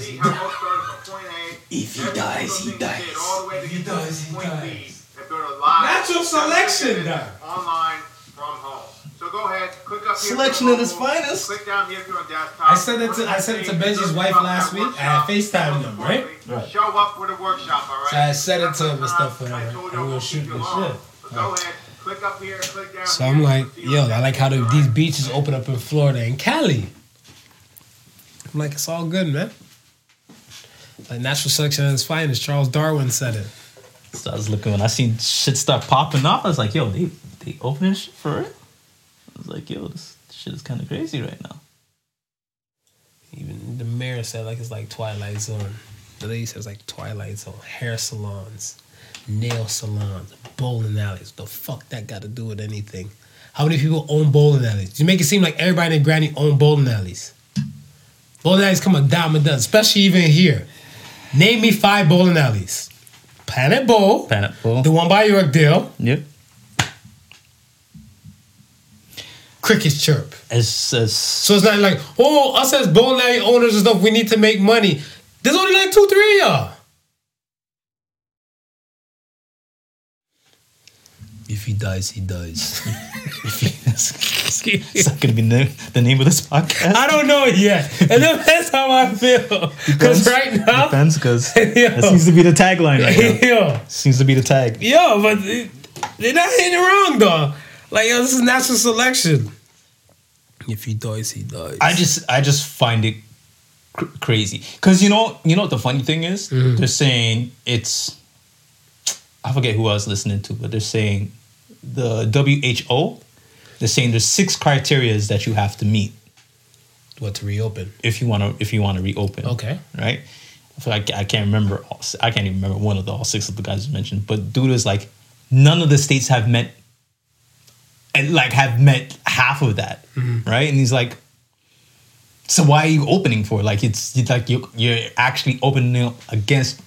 dies, he dies. both started from point A. If he dies, he dies. All the way to If he get dies, he dies. And go to live. Natural selection. Online from home. So go ahead, click up here. Selection for at its mobile, finest. Click down here if you're on desktop. I said it to- I said it to Benji's wife last week. I had FaceTimed them, right? Right. Show up for the workshop, all right? So I said it to him and stuff, the time. whatever, I told and we were won't shooting you the long. shit. So go ahead, click up here, click down So here. I'm like, yo, I like how the, these beaches open up in Florida and Cali. I'm like, it's all good, man. Like natural selection at its finest. Charles Darwin said it. So I was looking when I seen shit start popping off. I was like, yo, they they opening shit for it. I was like, yo, this shit is kind of crazy right now. Even the mayor said like it's like Twilight Zone. The lady says like Twilight Zone. Hair salons, nail salons, bowling alleys. The fuck that got to do with anything? How many people own bowling alleys? You make it seem like everybody in granny own bowling alleys. Bowling alleys come a dime a dozen, especially even here. Name me five bowling alleys. Planet Bowl, Planet Bowl. the one by Yorkdale, Yep. Cricket's Chirp. As as So it's not like, oh, us as bowling alley owners and stuff, we need to make money. There's only like two, three of y'all. If he dies, he dies. Is that gonna be the, the name of this podcast? I don't know it yet. And that's how I feel. Because right now, Depends, because that seems to be the tagline right now. yo, Seems to be the tag. yo, but it- they're not hitting it wrong though. Like, yo, this is natural selection. If he dies, he dies. I just I just find it cr- crazy because you know you know what the funny thing is mm-hmm. they're saying it's I forget who I was listening to but they're saying the WHO they're saying there's six criterias that you have to meet. What to reopen? if you want to if you want to reopen. Okay. right? I, I can't remember all, I can't even remember one of the all six of the guys mentioned but dude is like none of the states have met and like have met half of that. Mm-hmm. Right? And he's like so why are you opening for like it's, it's like you you're actually opening up against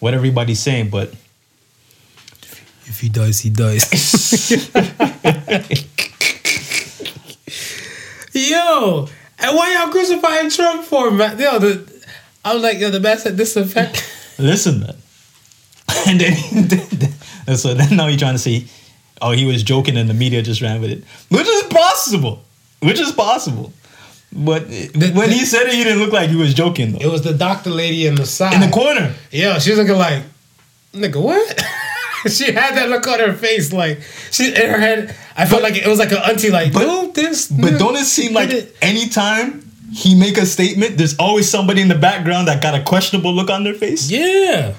what everybody's saying but If he dies, he dies. yo, and why y'all crucifying Trump for, man? Yo, the, I was like, yo, the best man said disinfect. listen man and then he did and so then now you're trying to say oh he was joking and the media just ran with it which is possible which is possible but when he said it he didn't look like he was joking though It was the doctor lady in the side. in the corner Yeah, she was looking like, nigga, what? she had that look on her face, like she in her head. I felt like it was like an auntie, like, But- no, this. But no, don't it seem like it. anytime he make a statement, there's always somebody in the background that got a questionable look on their face? Yeah.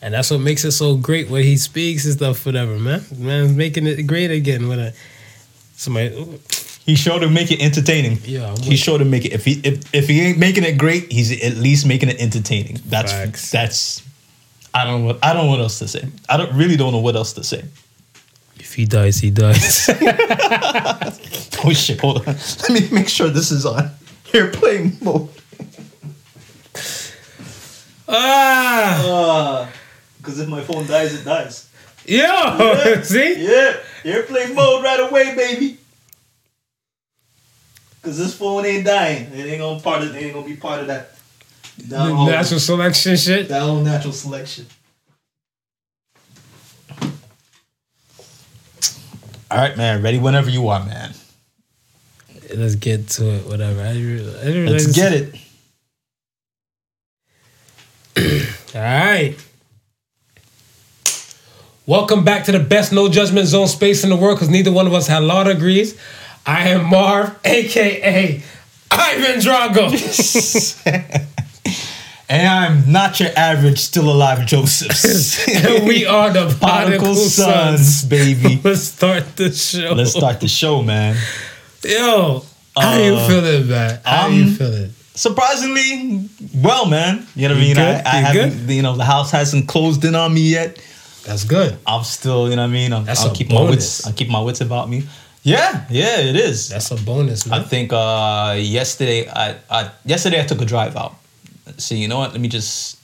And that's what makes it so great when he speaks and stuff, whatever, man. Man's making it great again when a somebody He sure to make it entertaining. Yeah, he sure to make it. If he if, if he ain't making it great, he's at least making it entertaining. That's Facts. that's. I don't know. What, I don't know what else to say. I don't really don't know what else to say. if he dies, he dies. Oh shit! Hold on. Let me make sure this is on airplane mode. ah Because if my phone dies, it dies. yo, see? Yeah, airplane mode right away, baby. Cause this phone ain't dying. It ain't gonna part of. It ain't gonna be part of that. That whole, Natural selection shit. that old natural selection. All right, man. Ready whenever you are, man. Let's get to it, whatever. I didn't I didn't Let's realize- get it. All right. Welcome back to the best no judgment zone space in the world because neither one of us had law degrees. I am Marv, aka Ivan Drago. And I'm not your average still alive Josephs. and we are the Prodigal Sons, Sons. baby. Let's start the show. Let's start the show, man. Yo, how you Uh, feeling, man? How um, you feeling? Surprisingly, well, man. You know what I You mean? I, good? I You haven't, you know, the house hasn't closed in on me yet. That's good. I'm still, you know what I mean? I'm, That's I'll a keep my bonus. wits. I'll keep my wits about me. Yeah, yeah, it is. That's a bonus, I think uh, yesterday, I, I yesterday I took a drive out. So you know what? Let me just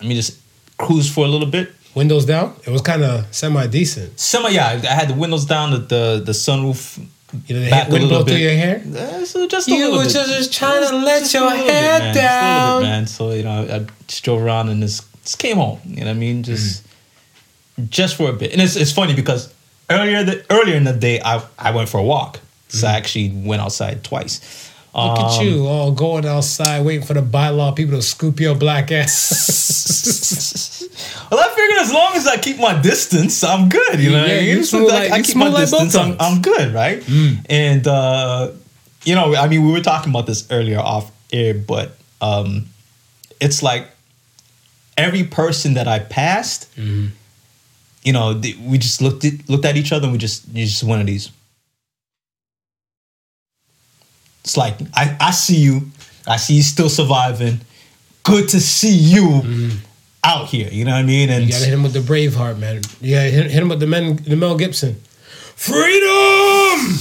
let me just cruise for a little bit. Windows down. It was kind of semi decent. Some yeah, I I had the windows down, the the, the sunroof You know, the back hair, wind a little blow through bit. your hair. Uh, so just a You little were bit. just trying to let Just your little bit, hair man. Just a little down. bit, man. So you know, I, I just drove around and just, just came home. You know what I mean? Just just for a bit. And it's it's funny because earlier the earlier in the day I I went for a walk. So I actually went outside twice. Look at Um, you, all going outside, waiting for the bylaw people to scoop your black ass. well, I figured as long as I keep my distance, I'm good. You know what Yeah, I mean? you smooth I, like- I you keep my like distance, I'm, I'm good, right? And uh, you know, I mean, we were talking about this earlier off air, but um, it's like every person that I passed, you know, we just looked at, looked at each other and we just you just one of these. It's like I, I see you, I see you still surviving. Good to see you mm-hmm. out here. You know what I mean? And You gotta hit him with the Braveheart, man. You gotta hit, hit him with the, men, the Mel Gibson. Freedom!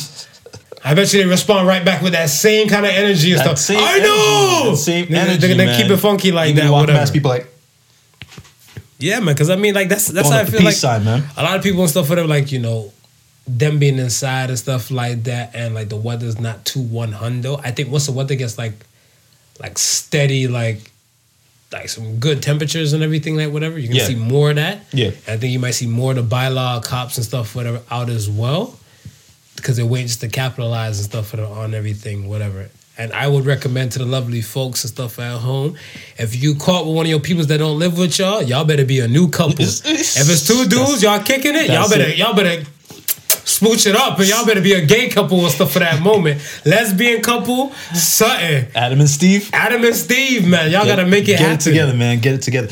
I bet you they respond right back with that same kind of energy and that stuff. same I energy, know! that same They- energy, They're gonna keep it funky like that. You that, walking whatever. past people like Yeah, man, because I mean, like, that's that's how I feel like sign, man. a lot of people and stuff for them, like, you know, them being inside and stuff like that, and like the weather's not too one hundo. I think once the weather gets like like steady, like like some good temperatures and everything, like whatever, you can Yeah. see more of that. Yeah. And I think you might see more of the bylaw cops and stuff, whatever, out as well. Because they're waiting just to capitalize and stuff on everything, whatever. And I would recommend to the lovely folks and stuff at home, if you caught with one of your peoples that don't live with y'all, y'all better be a new couple. if it's two dudes, y'all kicking it, y'all better it. y'all better smooch it up, and y'all better be a gay couple and stuff for that moment. Lesbian couple, something. Adam and Steve. Adam and Steve, man, y'all gotta make it Get happen it together, man. Get it together.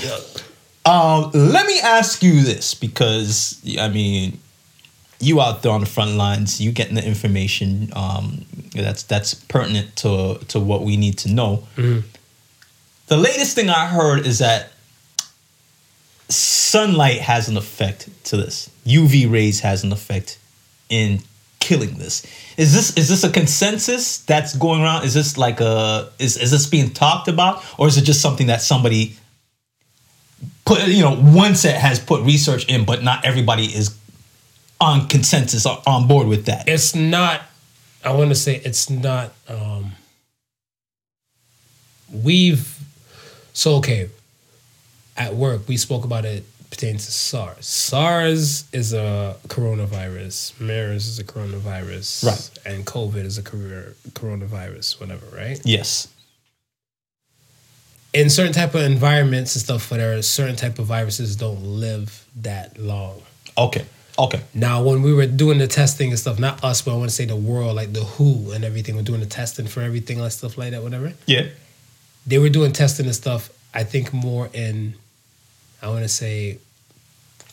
Um, let me ask you this because I mean, you out there on the front lines, you getting the information um, that's that's pertinent to to what we need to know. The latest thing I heard is that sunlight has an effect to this. UV rays has an effect in killing this. Is this is this a consensus that's going around? Is this like a is is this being talked about, or is it just something that somebody put you know one set has put research in, but not everybody is on consensus or on board with that? it's not i want to say it's not um we've so okay at work we spoke about it pertaining to sars sars is a coronavirus mers is a coronavirus Right. and covid is a cor- coronavirus whatever right Yes. in certain type of environments and stuff where certain type of viruses don't live that long Okay. Okay. Now, when we were doing the testing and stuff, not us, but I want to say the world, like the WHO and everything, we're doing the testing for everything, like stuff like that, whatever. Yeah. They were doing testing and stuff. I think more in, I want to say,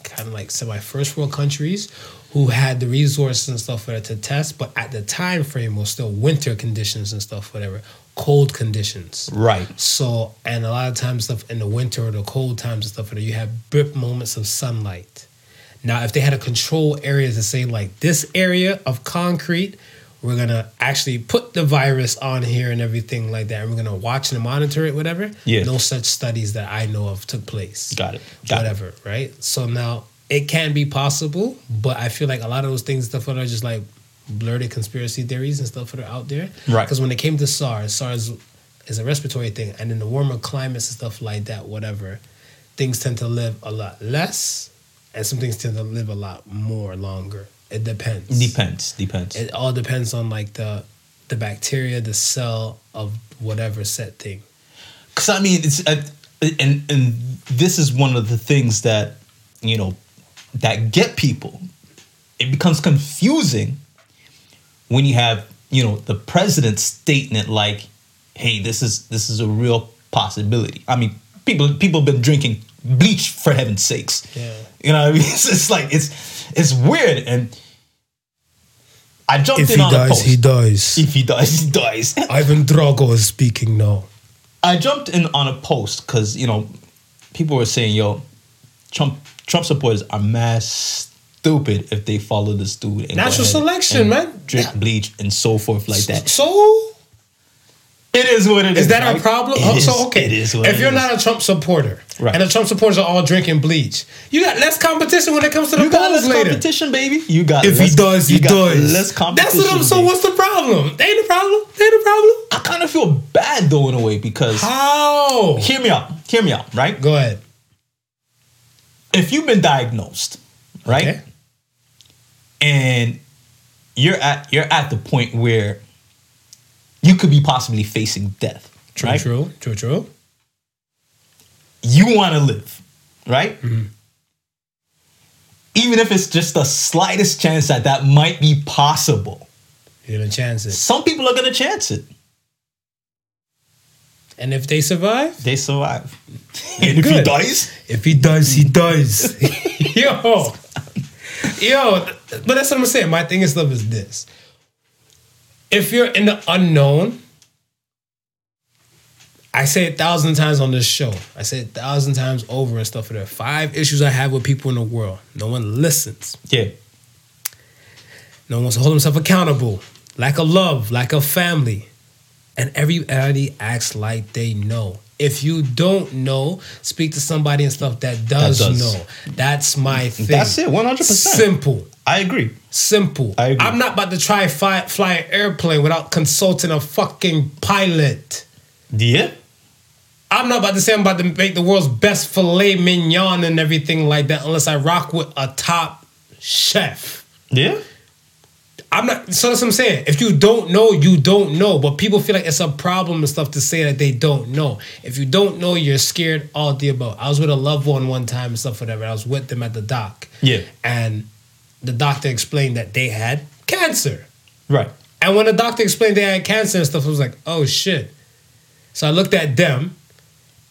kind of like semi first world countries who had the resources and stuff for it to test, but at the time frame was still winter conditions and stuff, whatever, cold conditions. Right. So, and a lot of times stuff in the winter or the cold times and stuff, you have brief moments of sunlight. Now, if they had a control area to say like this area of concrete, we're gonna actually put the virus on here and everything like that, and we're gonna watch and monitor it, whatever. Yeah. No such studies that I know of took place. Got it. Got it. whatever, right? So now it can be possible, but I feel like a lot of those things stuff that are just like blurted conspiracy theories and stuff that are out there. Right. Because when it came to SARS, SARS is a respiratory thing, and in the warmer climates and stuff like that, whatever, things tend to live a lot less, and some things tend to live a lot more longer. It depends. Depends. Depends. It all depends on like the the bacteria, the cell of whatever set thing. Because I mean, it's uh, and and this is one of the things that you know that get people. It becomes confusing when you have you know the president stating it like, "Hey, this is this is a real possibility." I mean, people people have been drinking bleach for heaven's sakes. Yeah. You know, what I mean, it's, it's like it's it's weird, and I jumped in on a post. If he dies. He dies. If he dies, he dies. Ivan Drago is speaking now. I jumped in on a post because you know people were saying, "Yo, Trump Trump supporters are mass stupid if they follow this dude." And Natural selection, man. Drink bleach and so forth like that. So It is what it is. Is that right? a problem? It Oh, is- so okay, It is what if you're not a Trump supporter Right. and the Trump supporters are all drinking bleach, you got less competition when it comes to the you got polls less later. competition, baby. You got If he does, he does. Less That's what I'm. So what's the problem? They ain't the problem. They ain't the problem. I kind of feel bad though in a way because How? hear me out. Hear me out. Right. Go ahead. If you've been diagnosed, right, Okay. and you're at you're at the point where you could be possibly facing death. True, right? true, true, true. You want to live, right? Mm-hmm. Even if it's just the slightest chance that that might be possible, You're gonna chance it, some people are to chance it. and if they survive, They survive. and if he dies, if he does, he does. yo, yo. But that's what I'm saying. My thing is love is this: if you're in the unknown, I say it a thousand times on this show. I say it a thousand times over and stuff. There are five issues I have with people in the world. No one listens. yeah, No one wants to hold himself accountable. Lack of love, lack of family. And everybody acts like they know. If you don't know, speak to somebody and stuff that does, does. know. That's my thing. That's it, 100%. Simple. I agree. Simple. I agree. I'm not about to try fly, fly an airplane without consulting a fucking pilot. Yeah, I'm not about to say I'm about to make the world's best filet mignon and everything like that unless I rock with a top chef. yeah, I'm not. So that's what I'm saying. If you don't know, you don't know. But people feel like it's a problem and stuff to say that they don't know. If you don't know, you're scared all the above. I was with a loved one one time and stuff, whatever. I was with them at the doc. Yeah. And the doctor explained that they had cancer. right. And when the doctor explained they had cancer and stuff, I was like, oh shit. So I looked at them,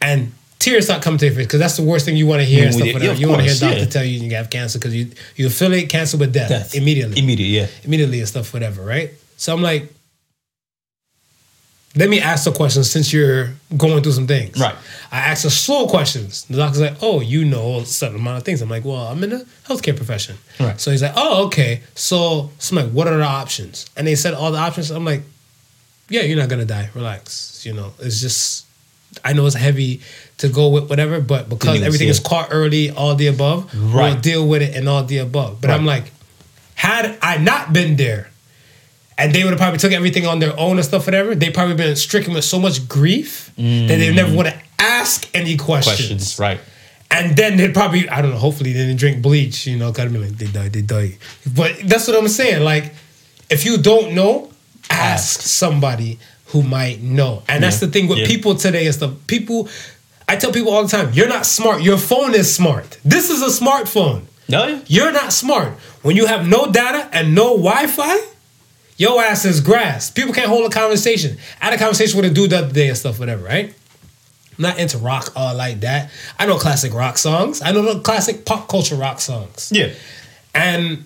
and tears start coming to your face because that's the worst thing you want to hear and Yeah, stuff. yeah, you want to hear a doctor yeah. tell you you have cancer because you you affiliate cancer with death, Death immediately Immediate. Yeah. immediately and stuff, whatever, right? So I'm like, let me ask the question since you're going through some things. Right. I asked a slew of questions. The doctor's like, oh, you know a certain amount of things. I'm like, well, I'm in the healthcare profession. Right. So he's like, oh, okay. So, so I'm like, what are the options? And they said all the options. I'm like, yeah, you're not gonna die. Relax. You know, it's just I know it's heavy to go with whatever, but because everything is caught early, all the above, we'll Right. deal with it and all the above. But I'm like, had I not been there, and they would have probably took everything on their own and stuff, whatever, they probably been stricken with so much grief that they never want to ask any questions. Questions. Right. And then they'd probably, I don't know, hopefully they didn't drink bleach, you know, gotta be like, they died, they died. But that's what I'm saying. Like, if you don't know, ask, Ask. somebody who might know. And that's the thing with Yeah. people today is the people, I tell people all the time, you're not smart. Your phone is smart. This is a smartphone. No. You're not smart. When you have no data and no Wi Fi, your ass is grass. People can't hold a conversation. I had a conversation with a dude the other day and stuff, whatever, right? I'm not into rock all like that. I know classic rock songs. I know the classic pop culture rock songs. Yeah. And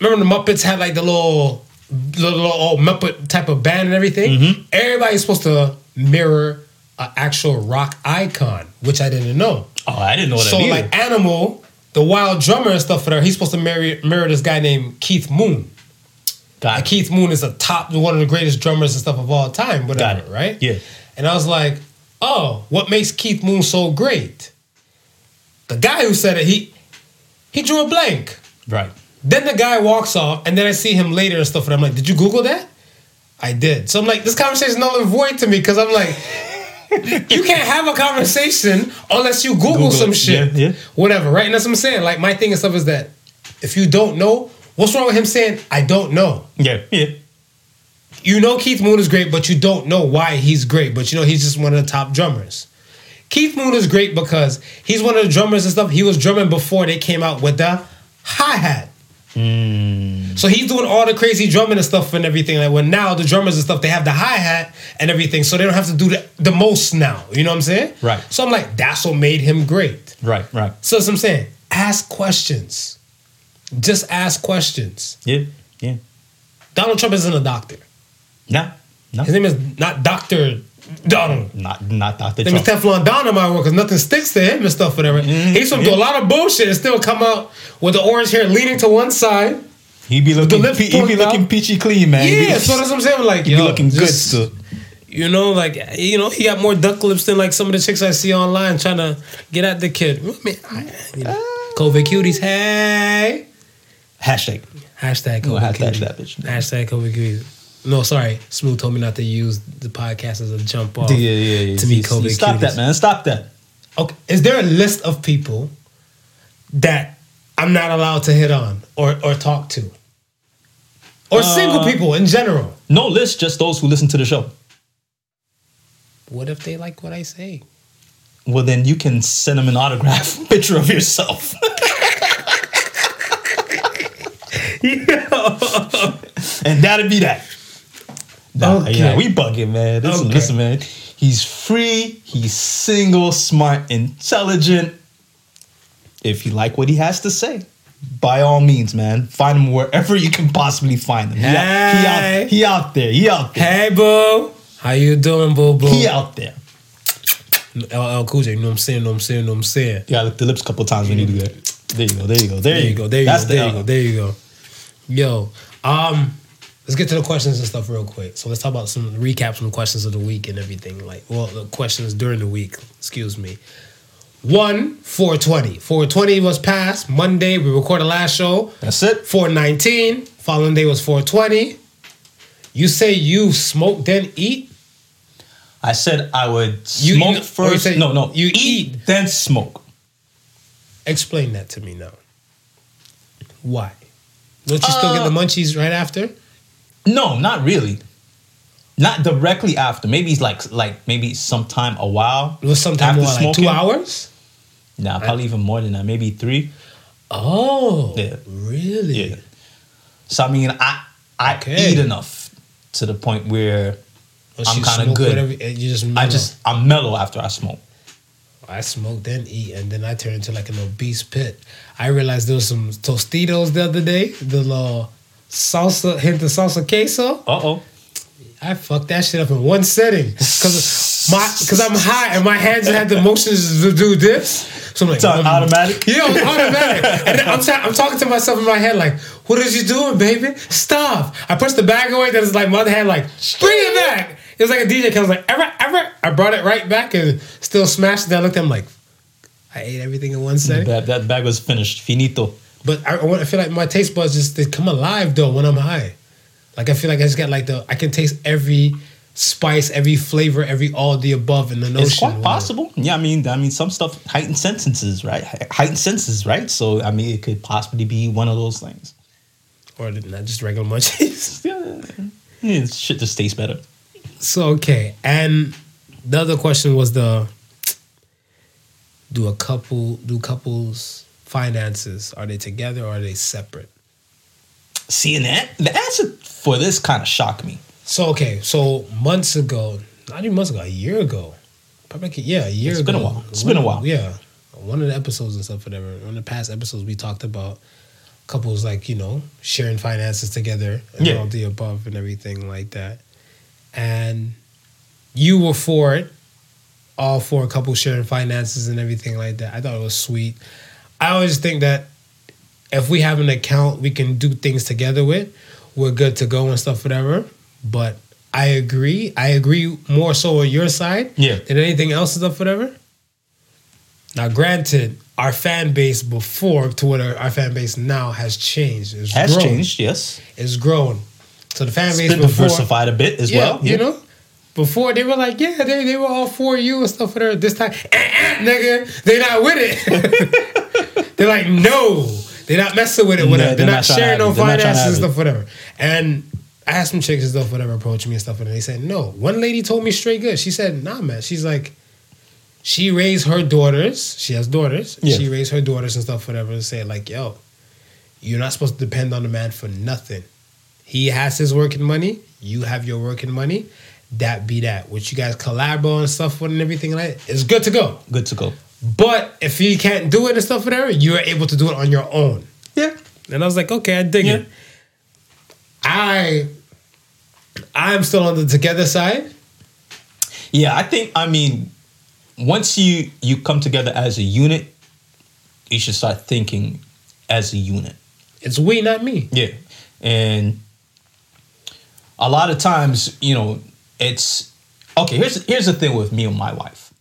remember the Muppets had like the little, little, little old Muppet type of band and everything? Mm-hmm. Everybody's supposed to mirror an actual rock icon, which I didn't know. Oh, I didn't know that So either. like Animal, the wild drummer and stuff for there, he's supposed to mirror, mirror this guy named Keith Moon. Got. Keith Moon is a top one of the greatest drummers and stuff of all time, whatever, right? Yeah. And I was like, oh, what makes Keith Moon so great? The guy who said it, he he drew a blank. Right. Then the guy walks off, and then I see him later and stuff, and I'm like, did you Google that? I did. So I'm like, this conversation is null and void to me because I'm like, you can't have a conversation unless you Google, Google some it. shit. Yeah, yeah. Whatever, right? And that's what I'm saying. Like, my thing and stuff is that if you don't know, what's wrong with him saying, I don't know? Yeah. Yeah. You know Keith Moon is great, but you don't know why he's great. But you know he's just one of the top drummers. Keith Moon is great because he's one of the drummers and stuff. He was drumming before they came out with the hi hat. Mm. So he's doing all the crazy drumming and stuff and everything. Like when now the drummers and stuff, they have the hi hat and everything, so they don't have to do the, the most now. You know what I'm saying? Right. So I'm like, that's what made him great. Right. Right. So that's what I'm saying. Ask questions. Just ask questions. Yeah. Yeah. Donald Trump isn't a doctor. No. No. His name is not Doctor Donald. Not not Dr. Name is. Teflon Don in my work because nothing sticks to him and stuff, whatever. Mm-hmm. He's from do a lot of bullshit and still come out with the orange hair leaning to one side. He be looking. lips He, be looking out. peachy clean, man. Yeah, be, so that's what I'm saying. Like, yo, be looking good just- still. You know, like you know, he got more duck lips than like some of the chicks I see online trying to get at the kid. I mean, I- you know, uh, COVID cuties, hey. Hashtag. Hashtag No, COVID hashtag cuties. Hashtag COVID cuties. No, sorry. Smooth told me not to use the podcast as a jump off. Yeah, yeah, yeah. To me, You- COVID Stop that, man. Stop that. Okay, is there a list of people that I'm not allowed to hit on or or talk to, or single Uh, people in general? No list, just those who listen to the show. What if they like what I say? Well, then you can send them an autograph picture of yourself. and that'd be that. Nah, Okay. yeah, we bugging, man. Listen, Okay. listen, man. He's free. He's single, smart, intelligent. If you like what he has to say, by all means, man, find him wherever you can possibly find him. He, out, he, Hey. out, he out there. He out there. Hey, boo. How you doing, boo boo? He out there. LL Cool J, you know what I'm saying? Know what I'm saying? Know what I'm saying? Yeah, I licked the lips a couple times when you do that. There you go. There you go. There, There you go. There you go. There you go. There you go. Yo, um, let's get to the questions and stuff real quick. So let's talk about some recap some questions of the week and everything. Like, well, the questions during the week. Excuse me. One, 420. 420 was passed. Monday, we recorded last show. That's it. 419. Following day was 420. You say you smoke then eat? I said I would You- smoke you- or you first. say no, no. you eat, eat. then smoke. Explain that to me now. Why? Don't you still get Uh, the munchies right after? No, not really. Not directly after. Maybe it's like like maybe sometime a while. It was sometime what, like two hours? Nah, uh, probably even more than that. Maybe three. Oh, Yeah. really? Yeah. So I mean, I I Okay. eat enough to the point where Once I'm kinda good. whatever- you just I just I'm mellow after I smoke. I smoke then eat and then I turn into like an obese pit. I realized there was some Tostitos the other day, the little salsa hint of salsa queso. Uh oh. I fucked that shit up in one setting because my because I'm high and my hands had the motions to do this. So I'm like, It's mm. automatic. Yeah, it automatic. and I'm, ta- I'm talking to myself in my head like, "What is you doing, baby? Stop!" I pushed the bag away. Then it's like my other hand like, "Bring it back." It was like a DJ. I was like, "Ever, ever." I brought it right back and still smashed it. I looked at him like, I ate everything in one setting. That that bag was finished. Finito. But I, I feel like my taste buds just they come alive though when I'm high. Like I feel like I just got like the I can taste every spice, every flavor, every all the above in the notion. It's quite possible. Yeah, I mean, I mean, some stuff heightened senses, right? Heightened senses, right? So, I mean, it could possibly be one of those things. or not just regular munchies. Yeah, yeah shit just tastes better. so okay, and the other question was the do a couple do couples finances are they together or are they separate? Seeing that, the answer for this kind of shocked me. So okay, so months ago, not even months ago, a year ago, probably yeah, a year It's ago. been a while. It's been a while. Yeah, one of the episodes and stuff, whatever. One of the past episodes, we talked about couples like you know sharing finances together and Yeah. all the above and everything like that. And you were for it, all for a couple sharing finances and everything like that. I thought it was sweet. I always think that if we have an account we can do things together with, we're good to go and stuff, whatever. But I agree. I agree more so on your side Yeah. than anything else and stuff, whatever. Now, granted, our fan base before to what our, our fan base now has changed. It's Has grown. changed, yes. It's grown. So the fan It's base been before, diversified a bit as yeah, well. you know. Before they were like, yeah, they, they were all for you and stuff. Whatever. This time, eh, eh, nigga, they not with it. they're like, no, they're not messing with it. Whatever. They're, they're not not sharing no it. They're not trying to finances and stuff, whatever. And I had some chicks and stuff, whatever, approach me and stuff, and they said no. One lady told me straight good. She said, nah, man. She's like, she raised her daughters. She has daughters. Yeah. She raised her daughters and stuff, whatever, and say like, yo, you're not supposed to depend on the man for nothing. He has his working money. You have your working money. That be that. What you guys collabo and stuff with and everything like that, it's good to go. Good to go. But if you can't do it and stuff whatever, you're able to do it on your own. Yeah. And I was like, okay, I dig Yeah. it. I I'm still on the together side. Yeah, I think I mean once you you come together as a unit, you should start thinking as a unit. It's we, not me. Yeah. And a lot of times, you know, it's okay, here's here's the thing with me and my wife.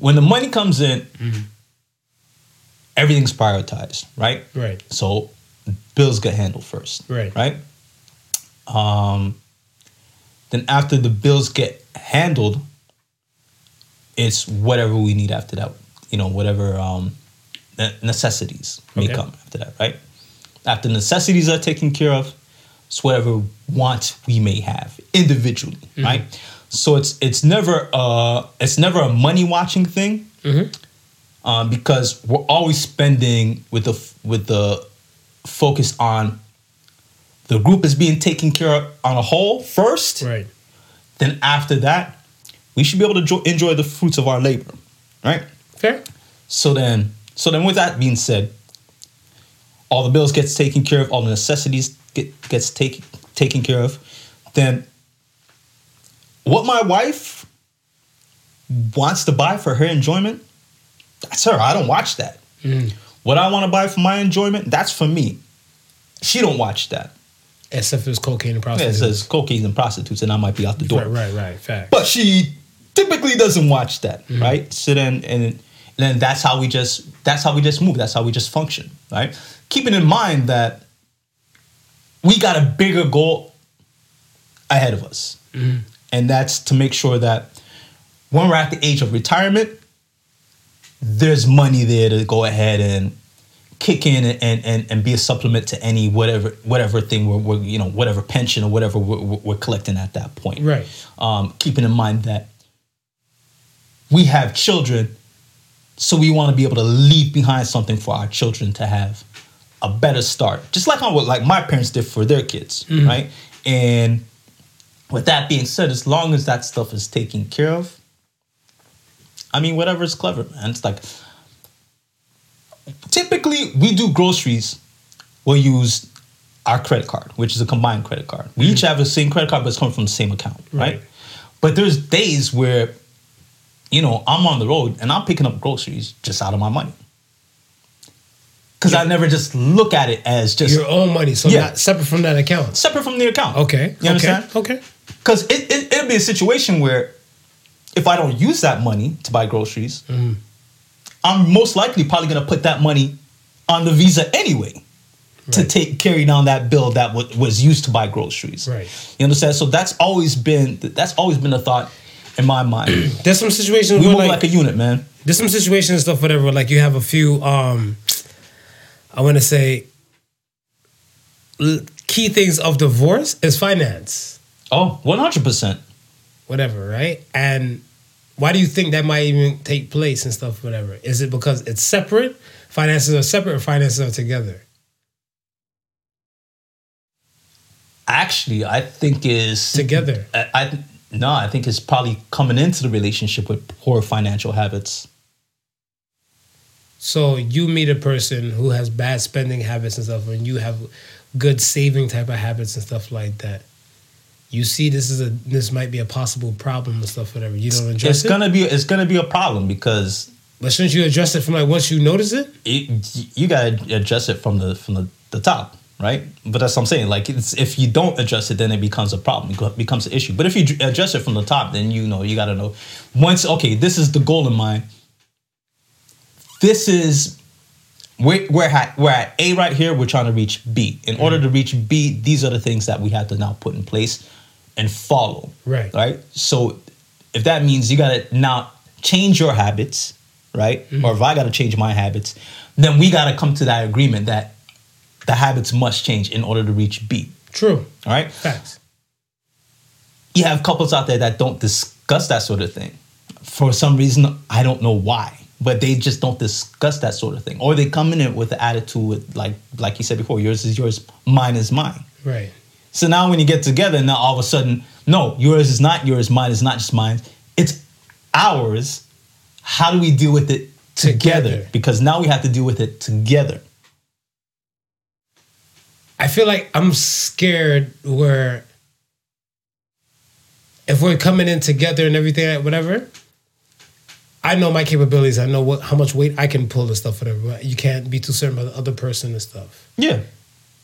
When the money comes in, everything's prioritized, right? Right. So bills get handled first. Right. Right. Um, then after the bills get handled, it's whatever we need after that. You know, whatever um, necessities may Okay. come after that. Right. After necessities are taken care of, it's whatever wants we may have individually. Right. So it's it's never uh it's never a money watching thing um, because we're always spending with the with the focus on the group is being taken care of on a whole first. Right. Then after that, we should be able to jo- enjoy the fruits of our labor, right? Fair. So then, so then, with that being said, all the bills gets taken care of, all the necessities get gets taken taken care of. Then, what my wife wants to buy for her enjoyment, that's her. I don't watch that. Mm. What I want to buy for my enjoyment, that's for me. She don't watch that. Except if it's cocaine and prostitutes. Yeah, it says cocaine and prostitutes, and I might be out the door. Right, right, right. Fact. But she typically doesn't watch that, mm-hmm. right? So then, and then that's how we just that's how we just move. That's how we just function, right? Keeping in mind that we got a bigger goal ahead of us, mm-hmm. And that's to make sure that when we're at the age of retirement, there's money there to go ahead and kick in and, and, and, be a supplement to any whatever whatever thing we're, we're you know whatever pension or whatever we're, we're collecting at that point Right. um, keeping in mind that we have children, so we want to be able to leave behind something for our children to have a better start, just like how like my parents did for their kids, right? And with that being said, as long as that stuff is taken care of, I mean, whatever is clever, man. It's like typically we do groceries, we'll use our credit card, which is a combined credit card. We each have the same credit card, but it's coming from the same account, right? Right. But there's days where, you know, I'm on the road and I'm picking up groceries just out of my money. Because I never just look at it as just Your own money, so Yeah. not separate from that account. separate from the account. Okay. You understand? Okay. Okay. Because it, it, it'll be a situation where if I don't use that money to buy groceries, Mm-hmm. I'm most likely probably going to put that money on the Visa anyway to take carry down that bill that wa- was used to buy groceries. Right. You understand? So that's always been that's always been a thought in my mind. There's some situations we where move like, like a unit, man. there's some situations and stuff, whatever. Like you have a few, um, I want to say, l- key things of divorce is finance, Oh, 100%. whatever, right? And why do you think that might even take place and stuff, whatever? Is it because it's separate? Finances are separate, or finances are together? Actually, I think is Together. I, I no, I think it's probably coming into the relationship with poor financial habits. So you meet a person who has bad spending habits and stuff, and you have good saving type of habits and stuff like that. You see, this is a this might be a possible problem and stuff, whatever. You don't address It's it, gonna be it's gonna be a problem because but shouldn't you address it from like once you notice it? it, you gotta adjust it from the from the, the top, right? But that's what I'm saying. Like, it's, if you don't address it, then it becomes a problem. It becomes an issue. But if you address it from the top, then you know you gotta know once. Okay, this is the goal in mind. This is we're we're at, we're at A right here. We're trying to reach B. In order mm-hmm. to reach B, these are the things that we have to now put in place and follow. Right. Right. So if that means you gotta now change your habits, right? Mm-hmm. Or if I gotta change my habits, then we gotta come to that agreement that the habits must change in order to reach B. True. All right. Facts. You have couples out there that don't discuss that sort of thing. For some reason, I don't know why, but they just don't discuss that sort of thing. Or they come in it with the attitude with like like you said before, yours is yours, mine is mine. Right. So now when you get together, now all of a sudden, no, yours is not yours, mine is not just mine. It's ours. How do we deal with it together? Together. Because now we have to deal with it together. I feel like I'm scared where if we're coming in together and everything, whatever. I know my capabilities. I know what how much weight I can pull and stuff, whatever. But you can't be too certain about the other person and stuff. Yeah.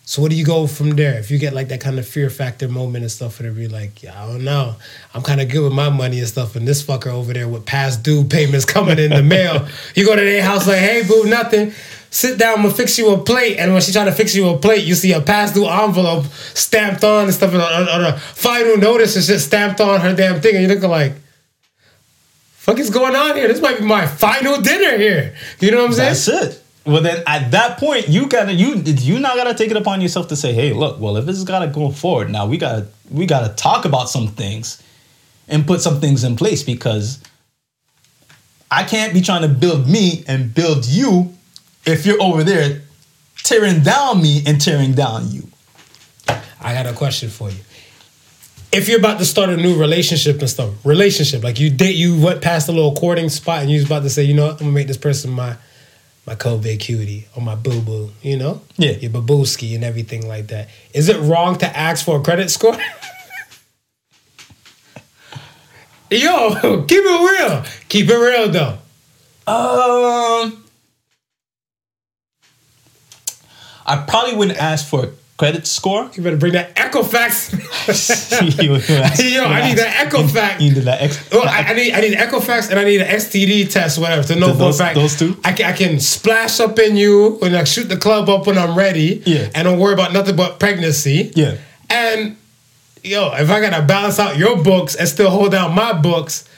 So what do you go from there? If you get like that kind of fear factor moment and stuff, and be like, yeah, I don't know, I'm kind of good with my money and stuff, and this fucker over there with past due payments coming in the mail. You go to their house like, hey, boo, nothing. Sit down, I'm gonna fix you a plate. And when she try to fix you a plate, you see a past due envelope stamped on and stuff, or a final notice is just stamped on her damn thing, and you're looking like, fuck is going on here? This might be my final dinner here. You know what I'm saying? That's it. Well, then at that point, you gotta you you not gotta take it upon yourself to say, hey, look, well, if this is gotta go forward, now we gotta we gotta talk about some things and put some things in place because I can't be trying to build me and build you if you're over there tearing down me and tearing down you. I got a question for you. If you're about to start a new relationship and stuff, relationship, like you date, you went past a little courting spot and you was about to say, you know what, I'm gonna make this person my my COVID cutie or my boo boo, you know? Yeah. Your babooski and everything like that. Is it wrong to ask for a credit score? Yo, keep it real. Keep it real though. Um, I probably wouldn't ask for a credit score. You better bring that Equifax. Yo, Yo, I need that Equifax. You need that ex- Well, I, I need I need Equifax and I need an STD test, whatever, to know for a fact. those two? I can, I can splash up in you and I shoot the club up when I'm ready. Yeah. And don't worry about nothing but pregnancy. Yeah. And yo, if I gotta balance out your books and still hold down my books,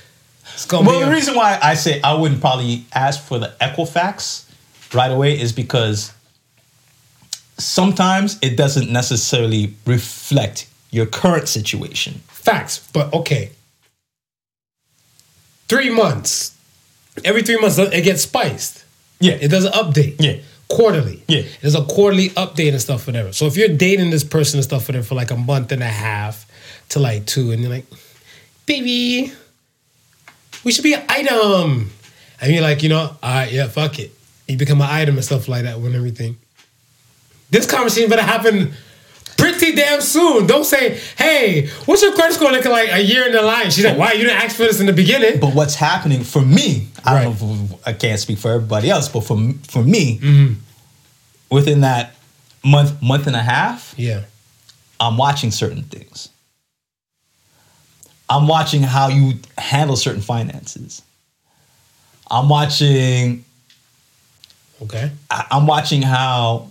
it's gonna Well, be Well, the a- reason why I say I wouldn't probably ask for the Equifax right away is because sometimes it doesn't necessarily reflect your current situation. facts. But okay. Three months. Every three months it gets spiced. Yeah. It does an update. Yeah. Quarterly. Yeah. There's a quarterly update and stuff, whatever. So if you're dating this person and stuff, whatever, for like a month and a half to like two, and you're like, baby, we should be an item. And you're like, you know, all right, yeah, fuck it. You become an item and stuff like that when everything. This conversation better happen pretty damn soon. Don't say, hey, what's your credit score looking like a year in the line? She's like, why you didn't ask for this in the beginning? But what's happening for me, I don't Right. know if I can't speak for everybody else, but for for me, Mm-hmm. within that month month and a half, Yeah. I'm watching certain things. I'm watching how you handle certain finances. I'm watching Okay. I- I'm watching how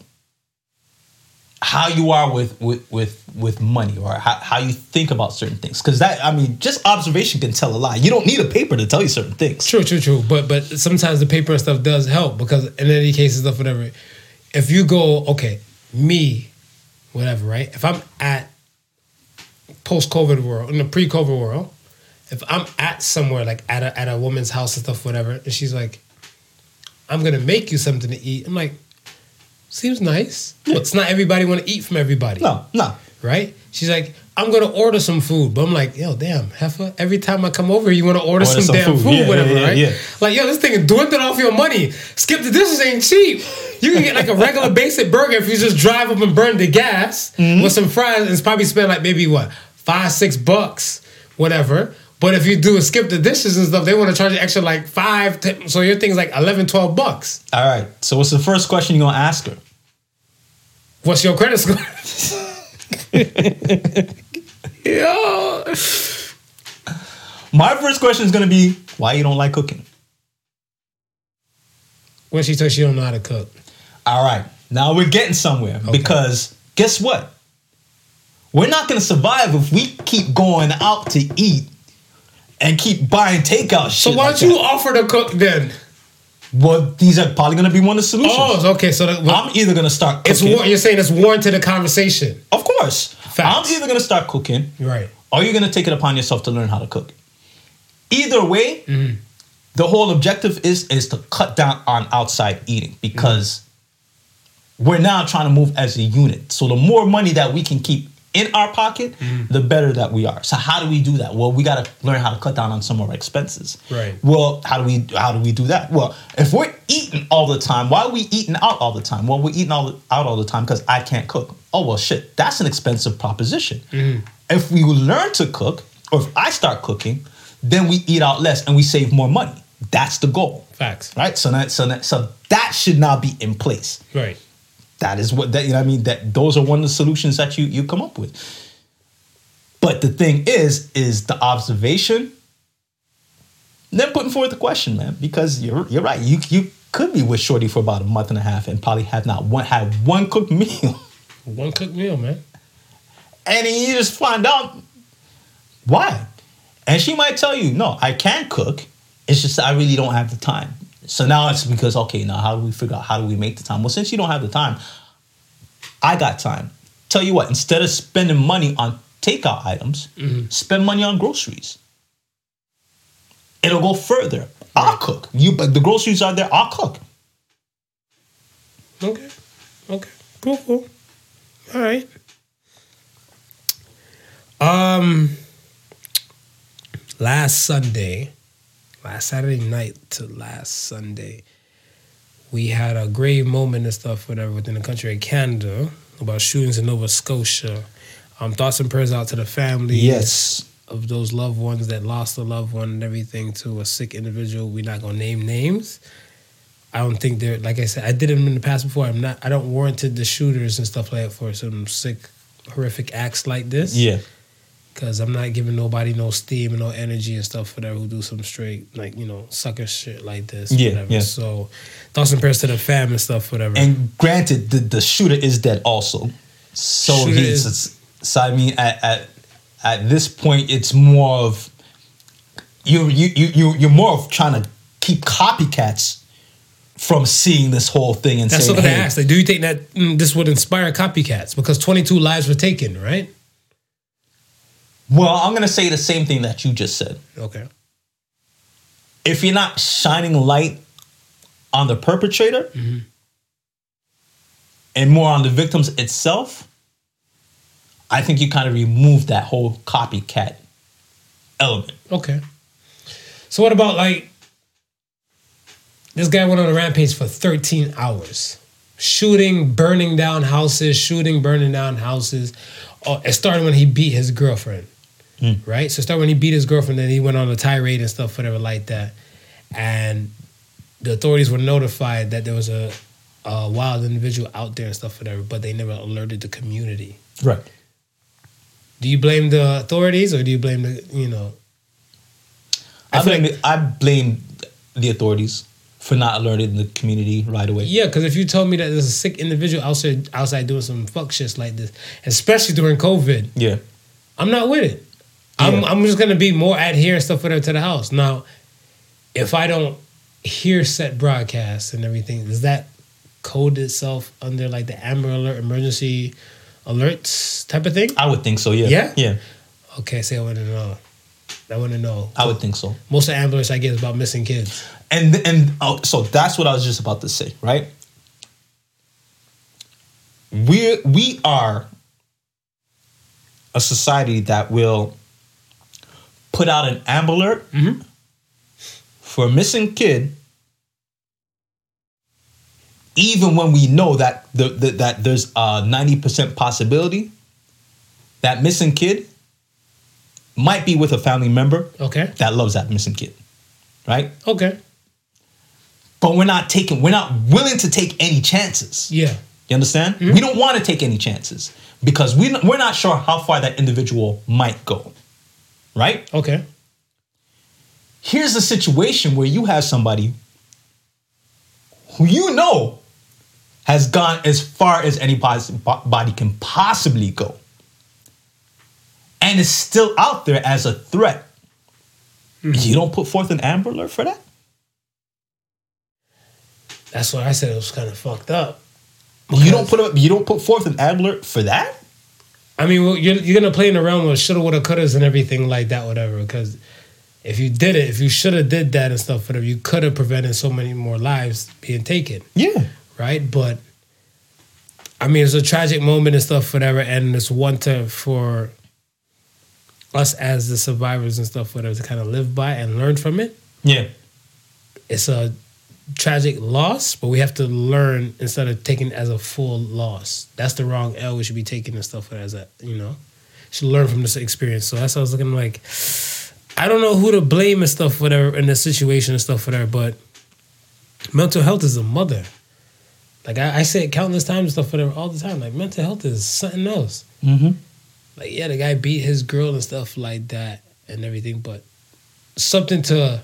how you are with with with with money or how, how you think about certain things because that i mean just observation can tell a lot you don't need a paper to tell you certain things True, true, true. But but sometimes the paper and stuff does help because in any cases stuff, whatever. If you go, okay, me, whatever, right? If I'm at post COVID world, in the pre COVID world, if I'm at somewhere like at a at a woman's house and stuff, whatever, and she's like, I'm gonna make you something to eat. I'm like, seems nice. But it's not everybody wanna eat from everybody no no right? She's like, I'm gonna order some food, but I'm like, yo, damn, heifer. Every time I come over, you want to order, Order some, some damn food. food, Yeah, yeah, whatever, yeah, right? yeah. Like, yo, this thing is dwindling off your money. Skip the dishes ain't cheap. You can get like a regular basic burger if you just drive up and burn the gas Mm-hmm. with some fries, and it's probably spend like maybe what five, six bucks, whatever. But if you do a skip the dishes and stuff, they want to charge you extra like five. So your thing's like 11, 12 bucks. all right so what's the first question you're gonna ask her What's your credit score? Yo. my first question is gonna be why you don't like cooking When she told she don't know how to cook. all right now we're getting somewhere because guess what we're not gonna survive if we keep going out to eat and keep buying takeout So why like don't you offer to cook then? Well these are probably gonna be one of the solutions Oh, okay. So that, I'm either gonna start it's war- you're saying it's warranted a conversation, Of course. Facts. I'm either gonna start cooking right? or you're gonna take it upon yourself to learn how to cook. Either way, Mm-hmm. the whole objective is is to cut down on outside eating because we're now trying to move as a unit. So the more money that we can keep in our pocket, Mm-hmm. the better that we are. So how do we do that? Well, we got to learn how to cut down on some of our expenses. Right. Well, how do we how do we do that? Well, if we're eating all the time, why are we eating out all the time? Well, we're eating all out all the time because I can't cook. Oh well, shit, that's an expensive proposition. If we learn to cook, or if I start cooking, then we eat out less and we save more money. That's the goal, Facts. right? So that so that so that should now be in place. Right. That is what that you know. what I mean, that those are one of the solutions that you you come up with. But the thing is, is the observation. Then putting forward the question, man, because you're you're right. You you could be with Shorty for about a month and a half and probably have not one had one cooked meal, One cooked meal, man. and then you just find out why. And she might tell you, no, I can cook. It's just I really don't have the time. So now it's because okay, now how do we figure out how do we make the time? Well, since you don't have the time, I got time. Tell you what, instead of spending money on takeout items, spend money on groceries. It'll go further. I'll cook. You but the groceries are there, I'll cook. Okay. Okay. Cool, cool. All right. Um last Sunday, last Saturday night to last Sunday, we had a grave moment and stuff, whatever, within the country of Canada about shootings in Nova Scotia. Um, thoughts and prayers out to the families of those loved ones that lost a loved one and everything to a sick individual. We're not gonna name names. I don't think they're like I said. I did them in the past before. I'm not. I don't warranted the shooters and stuff like that for some sick, horrific acts like this. Yeah. Because I'm not giving nobody no steam and no energy and stuff for that who do some straight like you know sucker shit like this. Yeah, whatever. yeah. So thoughts and prayers to the fam and stuff. Whatever. And granted, the, the shooter is dead also. So Shooter he's is- so I mean at, at at this point it's more of you you you you you're more of trying to keep copycats from seeing this whole thing and That's saying, what I hey, asked. Like, do you think that mm, this would inspire copycats? Because 22 lives were taken, right? Well, I'm gonna say the same thing that you just said. Okay. If you're not shining light on the perpetrator Mm-hmm. and more on the victims itself, I think you kind of remove that whole copycat element. Okay. So what about like this guy went on a rampage for 13 hours, shooting, burning down houses, shooting, burning down houses. Oh, it started when he beat his girlfriend, Mm. right? So start when he beat his girlfriend, then he went on a tirade and stuff, whatever like that, and the authorities were notified that there was a, a wild individual out there and stuff, whatever, but they never alerted the community. Right. Do you blame the authorities or do you blame the you know? I, I blame like- the, I blame the authorities for not alerting the community right away. Yeah, because if you told me that there's a sick individual outside outside doing some fuck shits like this, especially during COVID, Yeah. I'm not with it. I'm I'm just gonna be more adherent stuff for them to the house. Now, if I don't hear set broadcasts and everything, does that code itself under like the Amber Alert emergency alerts type of thing? I would think so, yeah. Yeah? Yeah. Okay, say I want to know. I want to know. I would think so. Most of the Amber Alerts I get is about missing kids. And and oh, so that's what I was just about to say, right? We we are a society that will put out an Amber Alert mm-hmm. for a missing kid, even when we know that the, the that there's a ninety percent possibility that missing kid might be with a family member Okay. that loves that missing kid, right? Okay. but we're not taking we're not willing to take any chances Yeah. you understand mm-hmm. we don't want to take any chances because we, we're not sure how far that individual might go right? Okay. here's a situation where you have somebody who you know has gone as far as anybody can possibly go and is still out there as a threat. Mm-hmm. You don't put forth an amber alert for that? That's why I said it was kind of fucked up. you don't put up you don't put forth an amber alert for that I mean, well, you're, you're gonna play in the realm of shoulda, woulda, couldas, and everything like that, whatever. Because if you did it, if you shoulda did that and stuff, whatever, you could have prevented so many more lives being taken, yeah right? But I mean, it's a tragic moment and stuff, whatever, and it's one to for us as the survivors and stuff, whatever, to kind of live by and learn from it. yeah It's a tragic loss, but we have to learn instead of taking it as a full loss. That's the wrong L we should be taking and stuff as a you know. Should learn from this experience. So that's what I was looking like. I don't know who to blame and stuff, whatever, in the situation and stuff, whatever, but mental health is a mother. Like I, I say it countless times and stuff whatever all the time. Like mental health is something else. Mm-hmm. Like yeah, the guy beat his girl and stuff like that and everything, but something to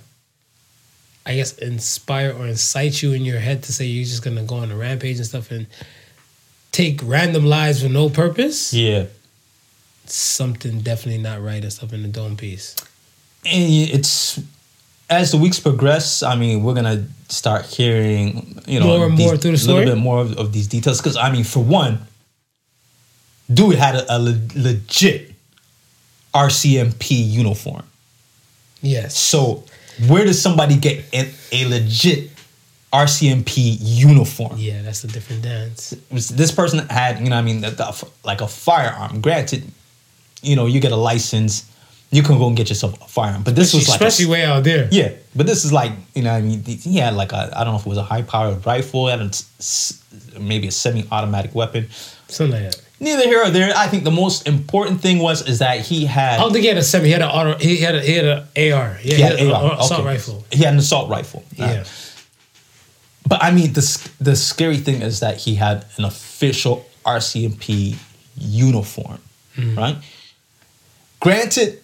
I guess inspire or incite you in your head to say you're just gonna go on a rampage and stuff and take random lives for no purpose. Yeah. Something definitely not right and stuff in the dome piece. and it's as the weeks progress. I mean, we're gonna start hearing you know More and these- more through the a little bit more of, of these details. Because I mean, for one, dude had a, a le- legit RCMP uniform. Yes. So where does somebody get a, a legit RCMP uniform? Yeah, that's a different dance. this person had, you know, I mean, the, the, like a firearm. Granted, you know, you get a license, you can go and get yourself a firearm. But this was like, a- especially way out there. yeah. But this is like, you know, I mean, he had like a, I don't know if it was a high powered rifle, had a maybe a semi automatic weapon. Something like that. Neither here or there. I think the most important thing was is that he had. I don't think he had a semi. He had an auto. He had a he had an AR. Yeah, he had an AR. assault okay. rifle. He had an assault rifle. Yeah. Uh, but I mean, the the scary thing is that he had an official RCMP uniform, mm. right? Granted,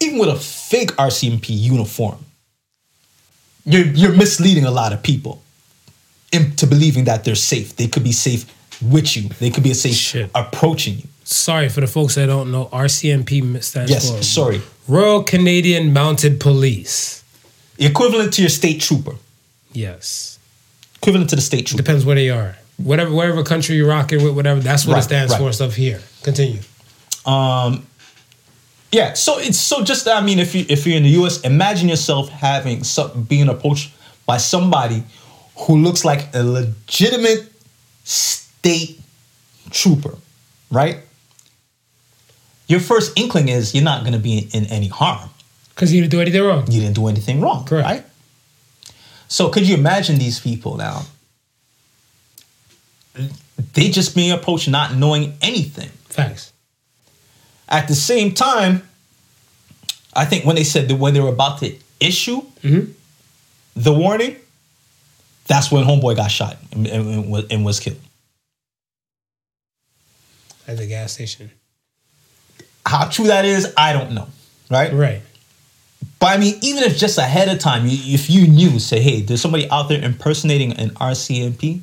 even with a fake RCMP uniform, you're you're misleading a lot of people into believing that they're safe. They could be safe with you. They could be a safe Shit. approaching you. Sorry for the folks that don't know. RCMP stands Yes, for sorry. Royal Canadian Mounted Police. Equivalent to your state trooper. Yes, Equivalent to the state trooper. depends where they are. Whatever, whatever country you're rocking with, whatever. That's what Right, it stands right. for. Stuff here. Continue. Um, yeah. So it's so just I mean, if you if you're in the U.S., imagine yourself having some, being approached by somebody who looks like a legitimate state trooper, right? Your first inkling is you're not going to be in, any harm. Because you didn't do anything wrong. You didn't do anything wrong, Correct. right? So could you imagine these people now? They just being approached, not knowing anything. Thanks. At the same time, I think when they said that when they were about to issue Mhm. the warning, that's when Homeboy got shot and- and and was killed. At the gas station. How true that is, I don't know, right? Right. But I mean, even if just ahead of time, if you knew, say, hey, there's somebody out there impersonating an RCMP,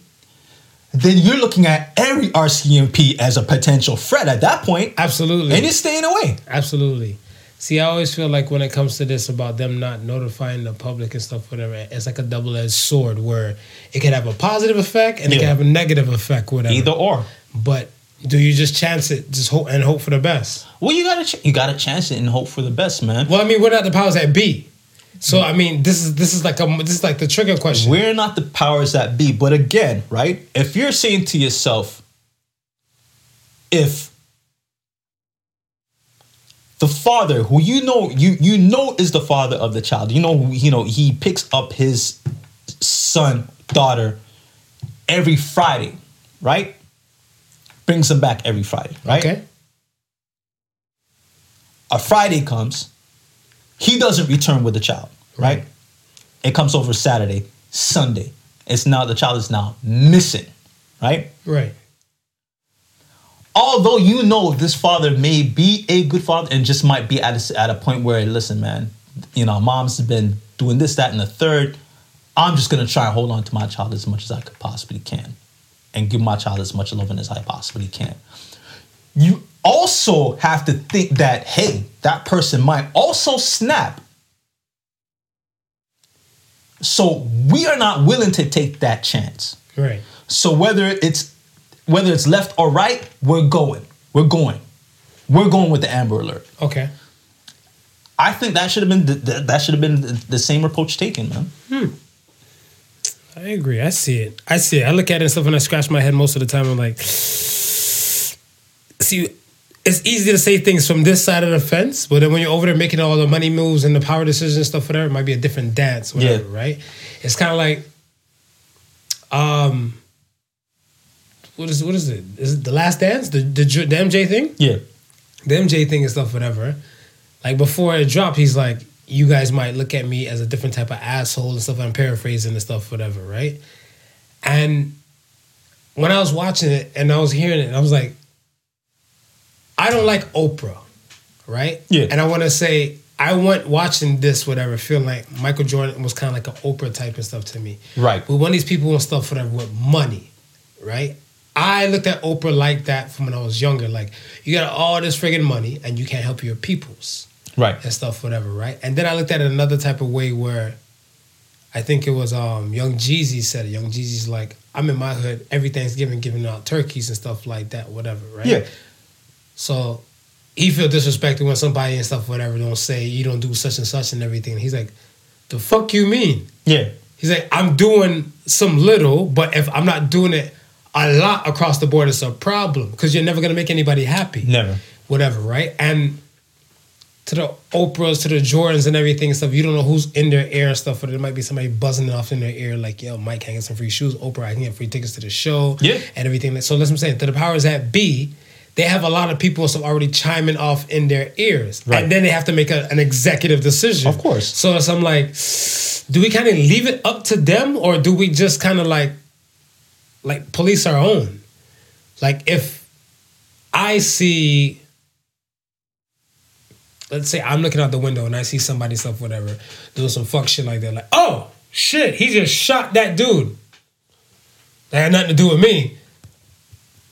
then you're looking at every RCMP as a potential threat at that point, Absolutely. and you're staying away. Absolutely. See, I always feel like when it comes to this about them not notifying the public and stuff, whatever, it's like a double edged sword where it can have a positive effect and it can have a negative effect, whatever. Either or. But do you just chance it, just hope and hope for the best? Well, you gotta ch- you gotta chance it and hope for the best, man. Well, I mean, we're not the powers that be. So I mean, this is this is like a this is like the trigger question. We're not the powers that be, but again, right? If you're saying to yourself, if the father who you know you you know is the father of the child, you know you know he picks up his son daughter every Friday, right? Brings them back every Friday, right? Okay. a Friday comes, he doesn't return with the child, right? Right. It comes over Saturday, Sunday. It's now the child is now missing, right? Right. Although you know this father may be a good father and just might be at a, at a point where, listen, man, you know, mom's been doing this, that, and the third. I'm just gonna try and hold on to my child as much as I could possibly can, and give my child as much loving as I possibly can. You also have to think that hey, that person might also snap. So we are not willing to take that chance. Right. So whether it's whether it's left or right, we're going. We're going. We're going with the Amber Alert. Okay. I think that should have been the, that should have been the, the same approach taken, man. Hmm. I agree. I see it. I see it. I look at it and stuff and I scratch my head most of the time. I'm like, see, it's easy to say things from this side of the fence, but then when you're over there making all the money moves and the power decisions and stuff, whatever, it might be a different dance, whatever, Yeah. right? It's kind of like, um, what is what is it? Is it the Last Dance? The the, the MJ thing? Yeah. the MJ thing and stuff, whatever. Like before it dropped, he's like, you guys might look at me as a different type of asshole and stuff. I'm paraphrasing and stuff, whatever, right? And when I was watching it and I was hearing it, I was like, I don't like Oprah, right? Yeah. And I want to say I went watching this, whatever, feeling like Michael Jordan was kind of like an Oprah type and stuff to me. Right. But one of these people and stuff, whatever, with money, right? I looked at Oprah like that from when I was younger. Like, you got all this friggin' money and you can't help your peoples Right. and stuff, whatever, right? And then I looked at it another type of way where I think it was um Young Jeezy said it. Young Jeezy's like, I'm in my hood every Thanksgiving giving out turkeys and stuff like that, whatever, right? Yeah. So he feel disrespected when somebody and stuff, whatever, don't say you don't do such and such and everything. He's like, the fuck you mean? Yeah. He's like, I'm doing some little, but if I'm not doing it a lot across the board, it's a problem because you're never gonna make anybody happy Never. whatever, right? And to the Oprahs, to the Jordans and everything and stuff, you don't know who's in their ear and stuff, or there might be somebody buzzing off in their ear, like, yo, Mike can get some free shoes. Oprah, I can get free tickets to the show. Yeah. And everything. So that's what I'm saying. To the powers that be, they have a lot of people so already chiming off in their ears. Right. And then they have to make a, an executive decision. Of course. So it's, I'm like, do we kind of leave it up to them or do we just kind of like like police our own? Like if I see let's say I'm looking out the window and I see somebody stuff, whatever, doing some fuck shit like that, like, oh shit, he just shot that dude. That had nothing to do with me.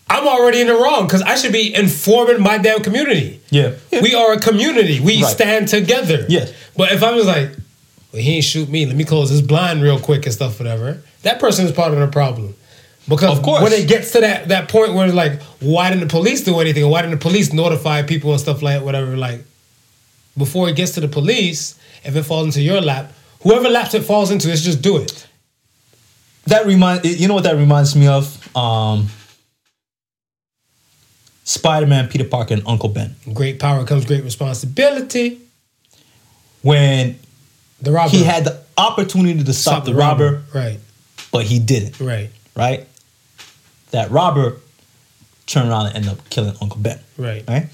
I'm already in the wrong because I should be informing my damn community. Yeah. We are a community. We Right. stand together. Yes. But if I was like, well, he ain't shoot me, let me close this blind real quick and stuff, whatever, that person is part of the problem. Because Of course. when it gets to that that point where it's like, why didn't the police do anything? Why didn't the police notify people and stuff like whatever? Like, before it gets to the police, if it falls into your lap, whoever laps it falls into, let's just do it. That remind you know what that reminds me of? Um Spider-Man, Peter Parker, and Uncle Ben. Great power comes great responsibility. When The robber. he had the opportunity to stop, the robber, Right, but he didn't, right, right? That robber turned around and ended up killing Uncle Ben. right. right?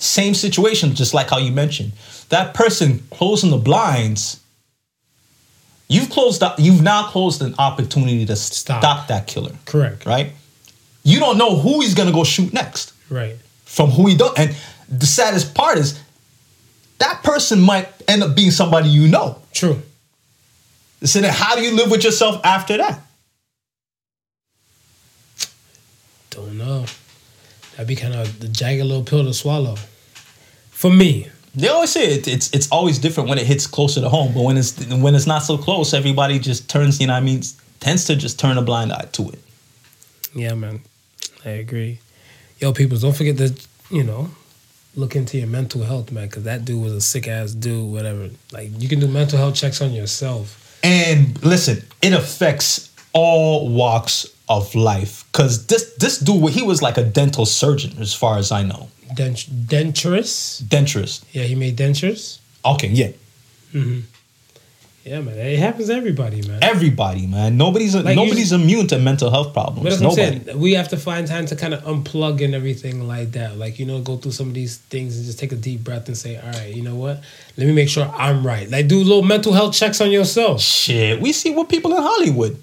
Same situation, just like how you mentioned. That person closing the blinds, you've closed up, you've now closed an opportunity to Stop. stop, that killer, Correct. right? You don't know who he's gonna go shoot next Right. from who he don't. And the saddest part is that person might end up being somebody you know. True. So then how do you live with yourself after that? Don't know. That'd be kind of the jagged little pill to swallow. For me, They always say it, it's it's always different when it hits closer to home, but when it's when it's not so close, everybody just turns, you know what I mean, tends to just turn a blind eye to it. yeah, man, I agree. Yo, people, don't forget to you know look into your mental health, man, because that dude was a sick ass dude. Whatever, like you can do mental health checks on yourself. And listen, it affects all walks of life. Cause this this dude, he was like a dental surgeon, as far as I know. Dent-. Denturist. Yeah, he made dentures. Okay, yeah. Mm-hmm. Yeah, man, it happens to everybody, man. Everybody, man. Nobody's Like, nobody's immune to mental health problems. But that's Nobody. saying. We have to find time to kind of unplug and everything like that. Like, you know, go through some of these things and just take a deep breath and say, all right, you know what? Let me make sure I'm right. Like, do little mental health checks on yourself. Shit, we see what people in Hollywood.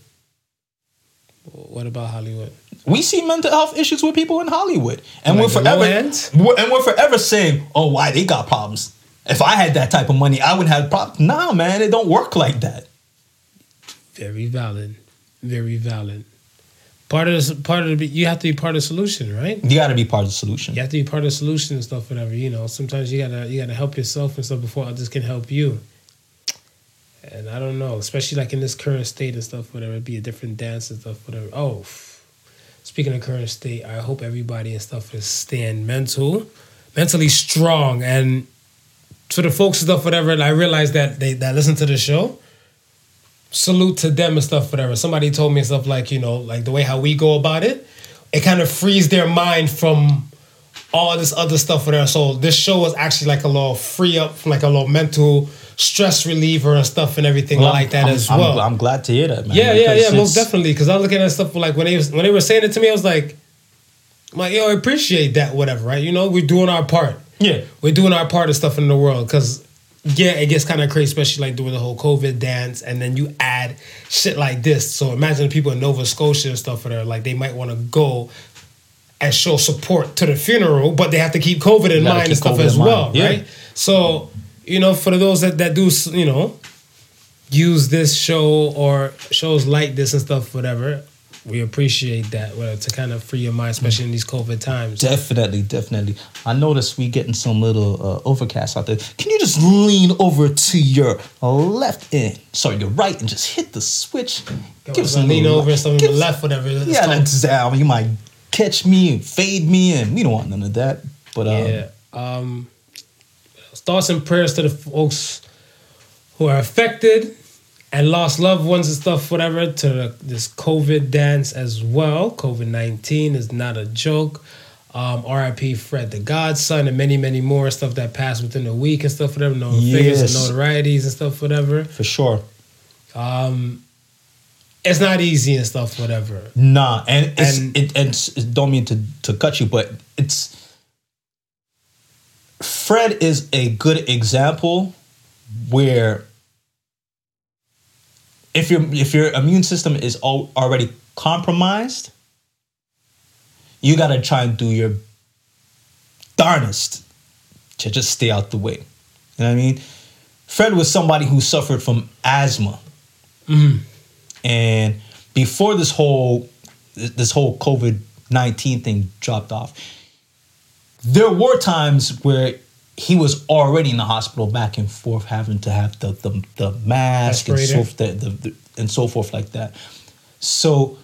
What about Hollywood? We see mental health issues with people in Hollywood, and Like we're forever we're- and we're forever saying, "Oh, why they got problems? If I had that type of money, I wouldn't have problems." Nah, man, it don't work like that. Very valid. Very valid. Part of the, part of the, you have to be part of the solution, right? You got to be part of the solution. You have to be part of the solution and stuff, whatever. You know, sometimes you gotta you gotta help yourself and stuff before others can help you. And I don't know, especially like in this current state and stuff, whatever. It'd be a different dance and stuff, whatever. Oh, speaking of current state, I hope everybody and stuff is staying mental, mentally strong, and for the folks and stuff, whatever. And I realize that they that listen to the show. Salute to them and stuff, whatever. Somebody told me stuff like you know, like the way how we go about it, it kind of frees their mind from all this other stuff for there. So this show was actually like a little free up from like a little mental stress reliever and stuff and everything Well, like that I'm- as I'm- well. I'm, glad to hear that, man. yeah, yeah, yeah, most definitely. Because I was looking at stuff like when they was, when they were saying it to me, I was like, I'm like, yo, I appreciate that, whatever, right? You know, we're doing our part. Yeah, We're doing our part of stuff in the world because yeah, it gets kind of crazy, especially like doing the whole COVID dance, and then you add shit like this. So imagine the people in Nova Scotia and stuff that are like they might want to go and show support to the funeral, but they have to keep COVID in Gotta mind and stuff COVID as in mind. well, Yeah. right? So you know, for those that that do you know use this show or shows like this and stuff, whatever. We appreciate that, whatever, to kind of free your mind, especially in these COVID times. Definitely, definitely. I noticed we getting some little uh, overcast out there. Can you just lean over to your left and sorry, your right and just hit the switch? Give us a lean over, some on give- the left, whatever. Let's Yeah, that's uh, you might catch me and fade me, and we don't want none of that. But um, Yeah. Um, thoughts and prayers to the folks who are affected and lost loved ones and stuff, whatever, to this COVID dance as well. COVID 19 is not a joke. Um, RIP Fred the Godson and many, many more stuff that passed within a week and stuff, whatever. No figures and notorieties and stuff, whatever. for sure, Um, it's not easy and stuff, whatever. nah. And it's, And- it, and don't mean to to cut you, but it's Fred is a good example where if your if your immune system is al- already compromised, you got to try and do your darnest to just stay out the way. You know what I mean? Fred was somebody who suffered from asthma, mm-hmm. and before this whole this whole COVID nineteen thing dropped off, there were times where he was already in the hospital back and forth having to have the the, the mask and so, the, the, the, and so forth like that. So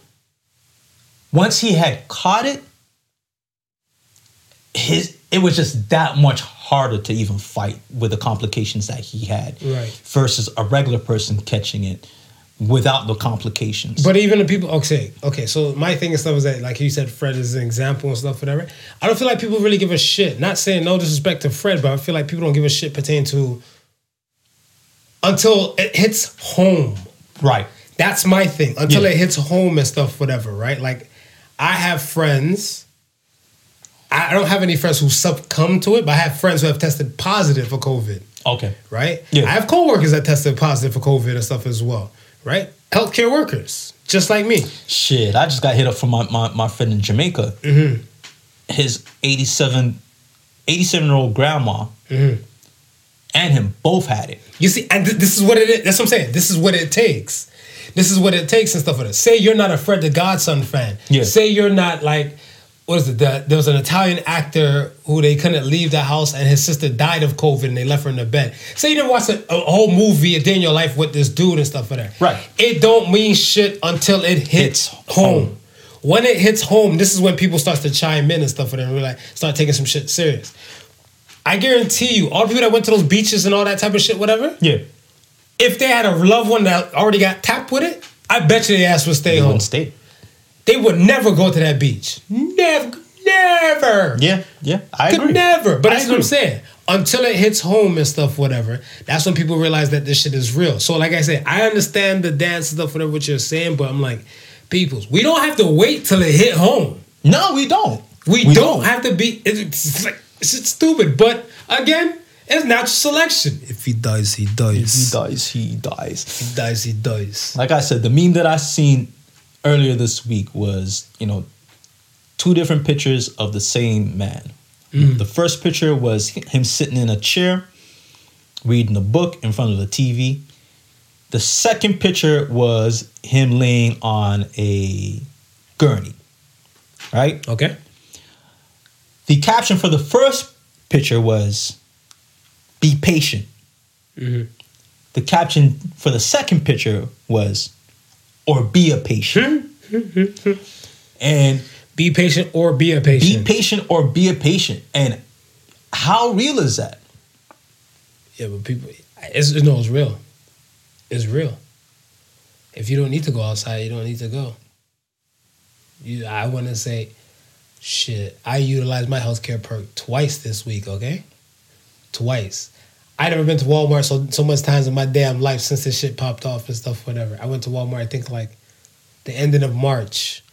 once he had caught it, his it was just that much harder to even fight with the complications that he had Right. versus a regular person catching it without the complications. But even the people, okay, okay. So my thing and stuff is that, like you said, Fred is an example and stuff, whatever. I don't feel like people really give a shit. Not saying no disrespect to Fred, but I feel like people don't give a shit pertaining to until it hits home. right. That's my thing. Until Yeah. it hits home and stuff, whatever, right? Like, I have friends. I I don't have any friends who succumb to it, but I have friends who have tested positive for COVID Okay. right? Yeah. I have coworkers that tested positive for COVID and stuff as well, right? Healthcare workers, just like me. Shit, I just got hit up from my, my, my friend in Jamaica. Mm-hmm. His 87, 87 year old grandma Mm-hmm. and him both had it. You see, and th- this is what it is. That's what I'm saying. This is what it takes. This is what it takes and stuff like that. Say you're not a Fred the Godson fan. Yeah. Say you're not like, what is it? The, there was an Italian actor who they couldn't leave the house and his sister died of COVID and they left her in the bed. So you didn't watch a, a whole movie a day in your life with this dude and stuff like that. Right. It don't mean shit until it hits Hits home. home. When it hits home, this is when people start to chime in and stuff for them. We're like, start taking some shit serious. I guarantee you, all the people that went to those beaches and all that type of shit, whatever, Yeah. if they had a loved one that already got tapped with it, I bet you their ass would stay They home. stay. They would never go to that beach. Never, never. Yeah, yeah. I Could agree. never. But I that's what I'm saying. Until it hits home and stuff, whatever, that's when people realize that this shit is real. So, like I said, I understand the dance stuff, whatever what you're saying, but I'm like, peoples, we don't have to wait till it hit home. No, we don't. We, don't, have to be. It's, it's like it's stupid. But again, it's natural selection. If he dies, he dies. If He dies. dies, he dies. He dies, he dies. Like I said, the meme that I seen earlier this week was, you know, two different pictures of the same man. Mm. The first picture was him sitting in a chair, reading a book in front of the TV. The second picture was him laying on a gurney. Right? Okay. The caption for the first picture was be patient. Mm-hmm. The caption for the second picture was or be a patient. and Be patient or be a patient. be patient. or be a patient. And how real is that? yeah, but people, it's, no, it's real. It's real. If you don't need to go outside, you don't need to go. You, I want to say, shit. I utilized my healthcare perk twice this week. Okay, twice. I never been to Walmart so so much times in my damn life since this shit popped off and stuff. Whatever. I went to Walmart. I think like the ending of March,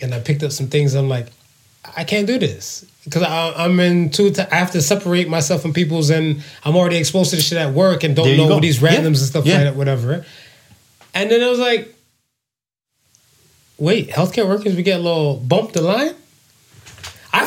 and I picked up some things. I'm like, I can't do this because I'm in two. T- I have to separate myself from people's, and I'm already exposed to the shit at work and don't know go. these Yeah. randoms and stuff Yeah. like that, whatever. And then I was like, wait, healthcare workers, we get a little bump the line.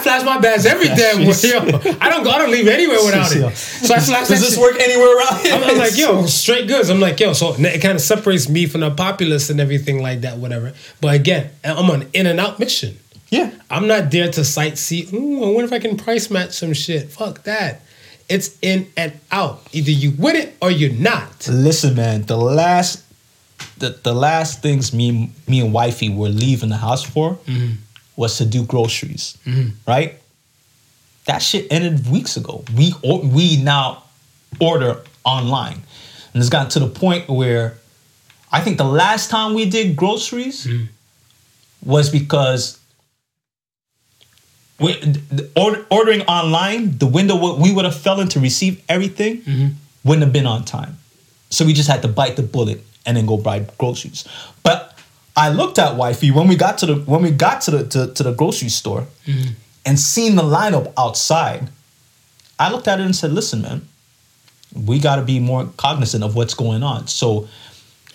Flash my badge every damn way. Yo, I don't go. I don't leave anywhere without it. So I flash Does this shit. work anywhere around here? I'm, I'm like, yo, straight goods. I'm like, yo, so it kind of separates me from the populace and everything like that, whatever. But again, I'm on an in and out mission. Yeah. I'm not there to sightsee. Ooh, I wonder if I can price match some shit. Fuck that. It's in and out. Either you with it or you're not. Listen, man, the last the, the last things me me and wifey were leaving the house for Mm-hmm. Was to do groceries. Right? That shit ended weeks ago. We or, we now order online. And it's gotten to the point where I think the last time we did groceries Mm-hmm. was because we, order, ordering online, the window we would have fell in to receive everything Mm-hmm. wouldn't have been on time. So we just had to bite the bullet and then go buy groceries. But I looked at wifey when we got to the when we got to the to, to the grocery store mm-hmm. and seen the lineup outside. I looked at it and said, "Listen, man, we got to be more cognizant of what's going on." So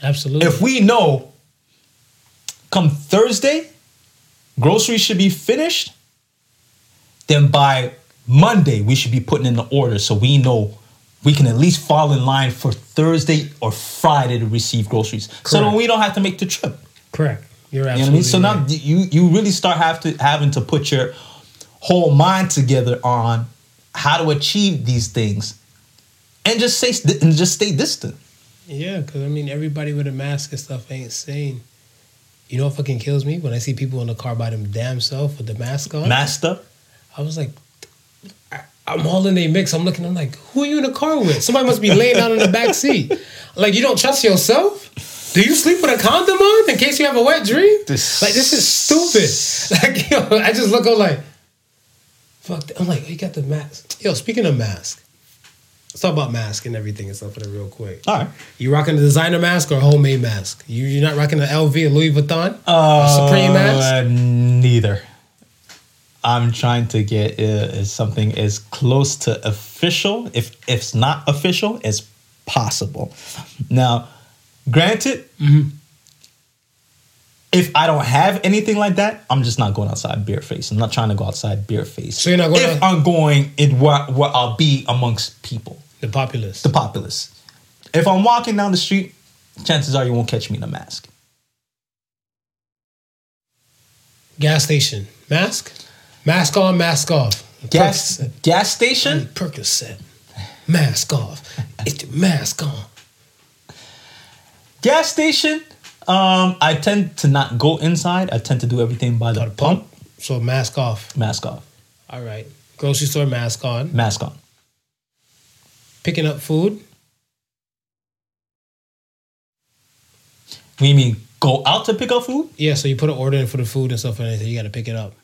Absolutely. if we know come Thursday, groceries should be finished, then by Monday we should be putting in the order so we know we can at least fall in line for Thursday or Friday to receive groceries. So then we don't have to make the trip. Correct. You're You know what I mean? So now you you really start have to having to put your whole mind together on how to achieve these things, and just say and just stay distant. Yeah, because I mean, everybody with a mask and stuff ain't sane. You know what fucking kills me? When I see people in the car by them damn self with the mask on. Masked up. I was like, I'm all in a mix. I'm looking, I'm like, who are you in the car with? Somebody must be laying down in the back seat. Like, you don't trust yourself? Do you sleep with a condom on in case you have a wet dream? This- like, this is stupid. Like, yo, I just look, I'm like, fuck. that. I'm like, you got the mask. Yo, speaking of mask, let's talk about mask and everything and stuff for that real quick. All right. You rocking a designer mask or a homemade mask? You you're not rocking the LV Louis Vuitton? a Supreme mask? Uh, neither. I'm trying to get uh, something as close to official, if if it's not official, as possible. Now, granted, Mm-hmm. if I don't have anything like that, I'm just not going outside barefaced. I'm not trying to go outside barefaced. So you're not going If out- I'm going in where, where I'll be amongst people, The populace. the populace. If I'm walking down the street, chances are you won't catch me in a mask. Gas station. Mask? Mask on, mask off. Gas Percocet. gas station. Percocet. Mask off. It's the mask on. Gas station. Um, I tend to not go inside. I tend to do everything by the pump. pump. So mask off. Mask off. All right. Grocery store mask on. Mask on. Picking up food. What do you mean? Go out to pick up food? Yeah, so you put an order in for the food and stuff and you got to pick it up.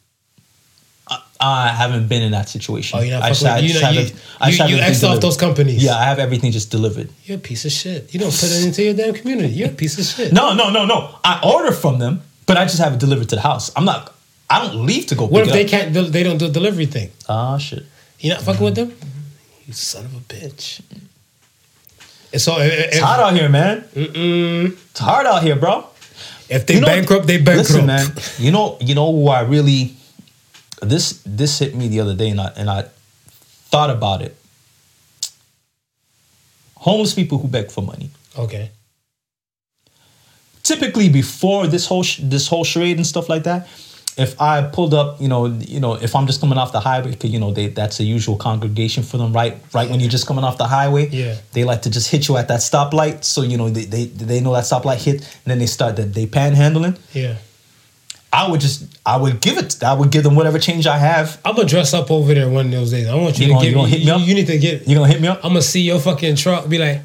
I haven't been in that situation. Oh, you're not I just, I with, you just know, have you, I just you, you X'd off those companies. Yeah, I have everything just delivered. You're a piece of shit. You don't put it into your damn community. You're a piece of shit. No, no, no, no. I order from them, but I just have it delivered to the house. I'm not. I don't leave to go. What if they up. can't, they don't do a delivery thing? Ah, shit. You're not fucking with them? You son of a bitch. So if, It's hot out here, man. Mm-mm. It's hard out here, bro. if they You know- bankrupt, they bankrupt. Listen, man. You know, you know who I really this this hit me the other day, and I and I thought about it. Homeless people who beg for money. Okay. Typically, before this whole sh- this whole charade and stuff like that, if I pulled up, you know, you know, if I'm just coming off the highway, 'cause, you know, they that's a usual congregation for them, right? Right when you're just coming off the highway, Yeah. they like to just hit you at that stoplight, so you know they they, they know that stoplight hit, and then they start that they panhandling. Yeah. I would just I would give it I would give them whatever change I have. I'm gonna dress up over there one of those days. I want you, You to gonna- give you gonna hit me up? you need to get You gonna hit me up? I'm gonna see your fucking truck be like,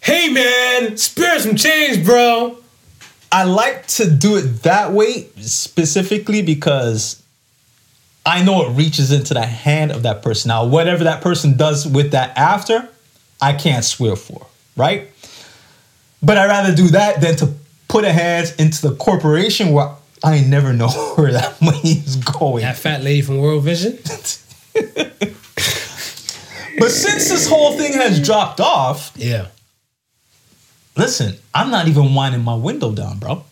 hey man, spare some change, bro. I like to do it that way specifically because I know it reaches into the hand of that person. Now, whatever that person does with that after, I can't swear for, right? But I'd rather do that than to put a hand into the corporation where I never know where that money is going. That fat lady from World Vision. But since this whole thing has dropped off, Yeah. listen, I'm not even winding my window down, bro.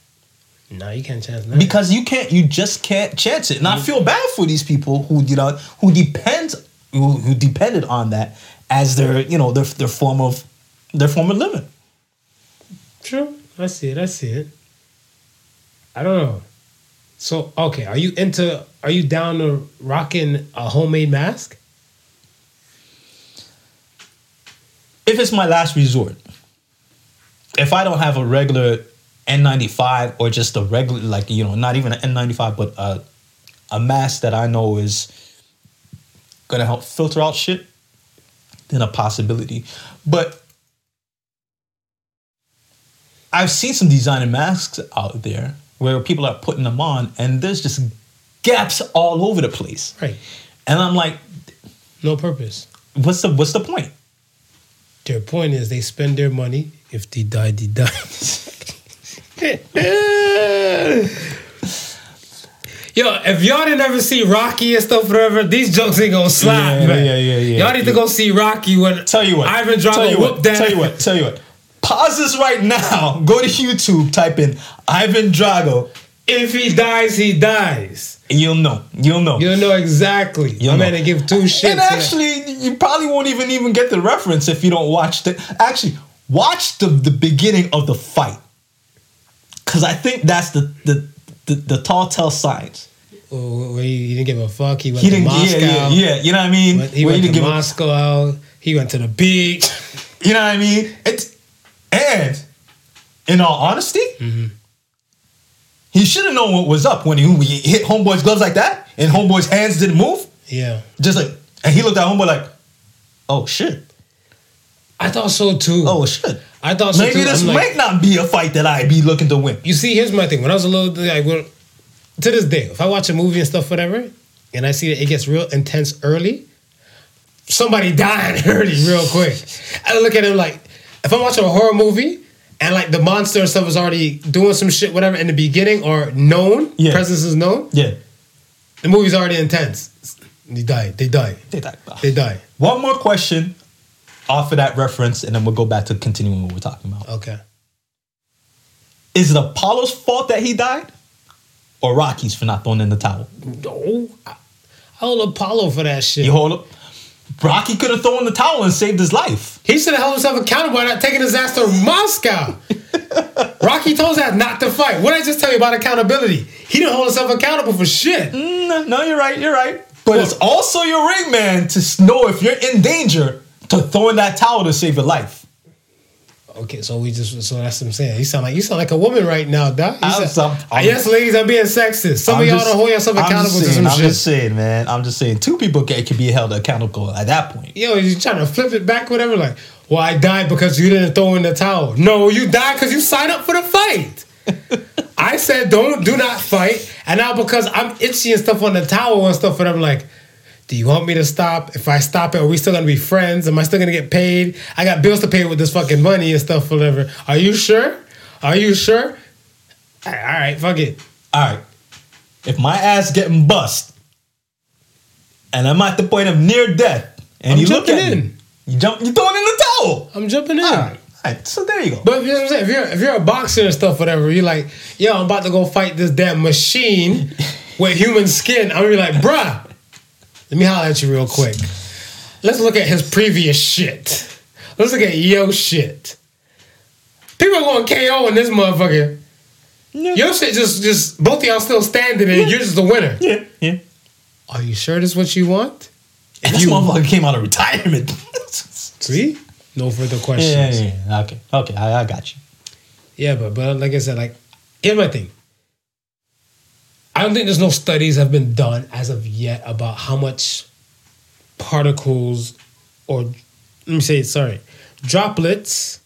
No, you can't chance that. Because you can't, you just can't chance it. And I feel bad for these people who, you know, who depend, who, who depended on that as their, you know, their, their form of, their form of living. True. I see it. I see it. I don't know. So okay, are you into? Are you down to rocking a homemade mask? If it's my last resort, if I don't have a regular N95 or just a regular, like, you know, not even an N95, but a, a mask that I know is gonna help filter out shit, then a possibility. But I've seen some designer masks out there where people are putting them on and there's just gaps all over the place. Right. And I'm like, No purpose. what's the what's the point? Their point is they spend their money. If they die, they die. Yo, if y'all didn't ever see Rocky and stuff, whatever, these jokes ain't gonna slap, Yeah, man. yeah, yeah, yeah. Y'all need to go see Rocky when Tell you what. Ivan tell Drago you whooped what. that. Tell you what. Tell you what. Pause this right now. Go to YouTube. Type in Ivan Drago. If he dies, he dies. You'll know. You'll know. You'll know exactly. You'll know. man didn't give two shits. and actually, you probably won't even even get the reference if you don't watch the. Actually, watch the the beginning of the fight. Cause I think that's the the the, the tall tell signs. Oh, where he, he didn't give a fuck. He went He to. Moscow. Yeah, yeah, yeah. You know what I mean? Went- He went to give a- Moscow. He went to the beach. You know what I mean? It's and in all honesty, Mm-hmm. he should have known what was up when he, he hit homeboy's gloves like that, and homeboy's hands didn't move. yeah, Just like, and he looked at homeboy like, "Oh shit, I thought so too. oh shit." I thought so Maybe too. this I'm like, might not be a fight that I'd be looking to win. You see, here's my thing. When I was a little, like, well, to this day, if I watch a movie and stuff, whatever, and I see that it gets real intense early, somebody dying early real quick. I look at him like, if I'm watching a horror movie and like the monster and stuff is already doing some shit, whatever, in the beginning or known, Yeah. presence is known, Yeah, the movie's already intense. They die. They die. they died. They die. One more question off of that reference, and then we'll go back to continuing what we're talking about. Okay. Is it Apollo's fault that he died, or Rocky's for not throwing in the towel? No, I, I hold Apollo for that shit. You hold up. Rocky could have thrown the towel and saved his life. He should have held himself accountable by not taking his ass to Moscow. Rocky told ass not to fight. What did I just tell you about accountability? He didn't hold himself accountable for shit. Mm, no, no, you're right. You're right. But it's also your ring man to know if you're in danger to throw in that towel to save your life. Okay, so we just so that's what I'm saying. You sound like you sound like a woman right now, Doc. I'm- sound- I'm- I'm- yes, ladies, I'm being sexist. Some I'm of y'all just- don't hold yourself accountable just to saying, some I'm shit. just saying, man. I'm just saying. Two people can, can be held accountable at that point. Yo, you trying to flip it back, whatever? Like, well, I died because you didn't throw in the towel. No, you died because you signed up for the fight. I said don't do not fight, and now because I'm itchy and stuff on the towel and stuff, and I'm like, do you want me to stop? If I stop it, are we still gonna be friends? Am I still gonna get paid? I got bills to pay with this fucking money and stuff, whatever. Are you sure? Are you sure? All right, fuck it. All right. If my ass getting bust, and I'm at the point of near death, and I'm you look jumping at me, in. you jump, you throwing in the towel. I'm jumping in. All right. All right. So there you go. But you know what I'm saying? If you're if you're a boxer and stuff, whatever, you're like, yo, I'm about to go fight this damn machine with human skin. I'm gonna be like, bruh, let me holler at you real quick. Let's look at his previous shit. Let's look at yo shit. People are going KO in this motherfucker. Your shit just just both of y'all still standing and you're just the winner. yeah, yeah. Are you sure this is what you want? And this you- motherfucker came out of retirement. See? No further yeah, questions. yeah, yeah. Okay, okay. I, I got you. Yeah, but but like I said, like here's my thing. I don't think there's no studies have been done as of yet about how much particles or let me say it, sorry, droplets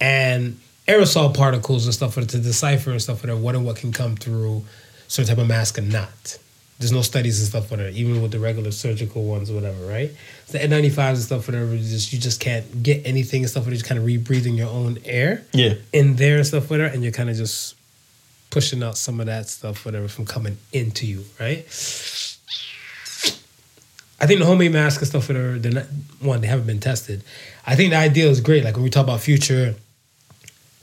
and aerosol particles and stuff for to decipher and stuff for that what and what can come through certain type of mask and not. There's no studies and stuff for that, even with the regular surgical ones or whatever, right? The N95s and stuff, whatever, just you just can't get anything and stuff, where you're just kind of rebreathing your own air Yeah. in there and stuff with her, and you're kind of just pushing out some of that stuff, whatever, from coming into you, right? I think the homemade mask and stuff, whatever, they're not one, they haven't been tested. I think the idea is great. Like when we talk about future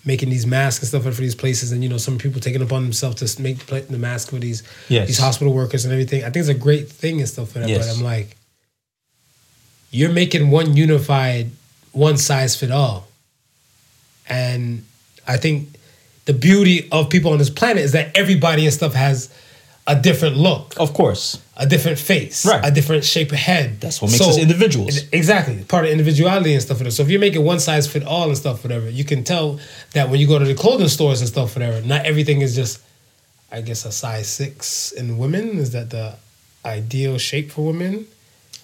making these masks and stuff for these places, and you know, some people taking upon themselves to make the mask for these Yes. these hospital workers and everything. I think it's a great thing and stuff for that. Yes. But I'm like, you're making one unified, one size fit all. And I think the beauty of people on this planet is that everybody and stuff has a different look, Of course. a different face, Right. a different shape of head. That's what makes us individuals. Exactly, part of individuality and stuff. So if you're making one size fit all and stuff, whatever, you can tell that when you go to the clothing stores and stuff, whatever, not everything is just, I guess, a size six in women. Is that the ideal shape for women?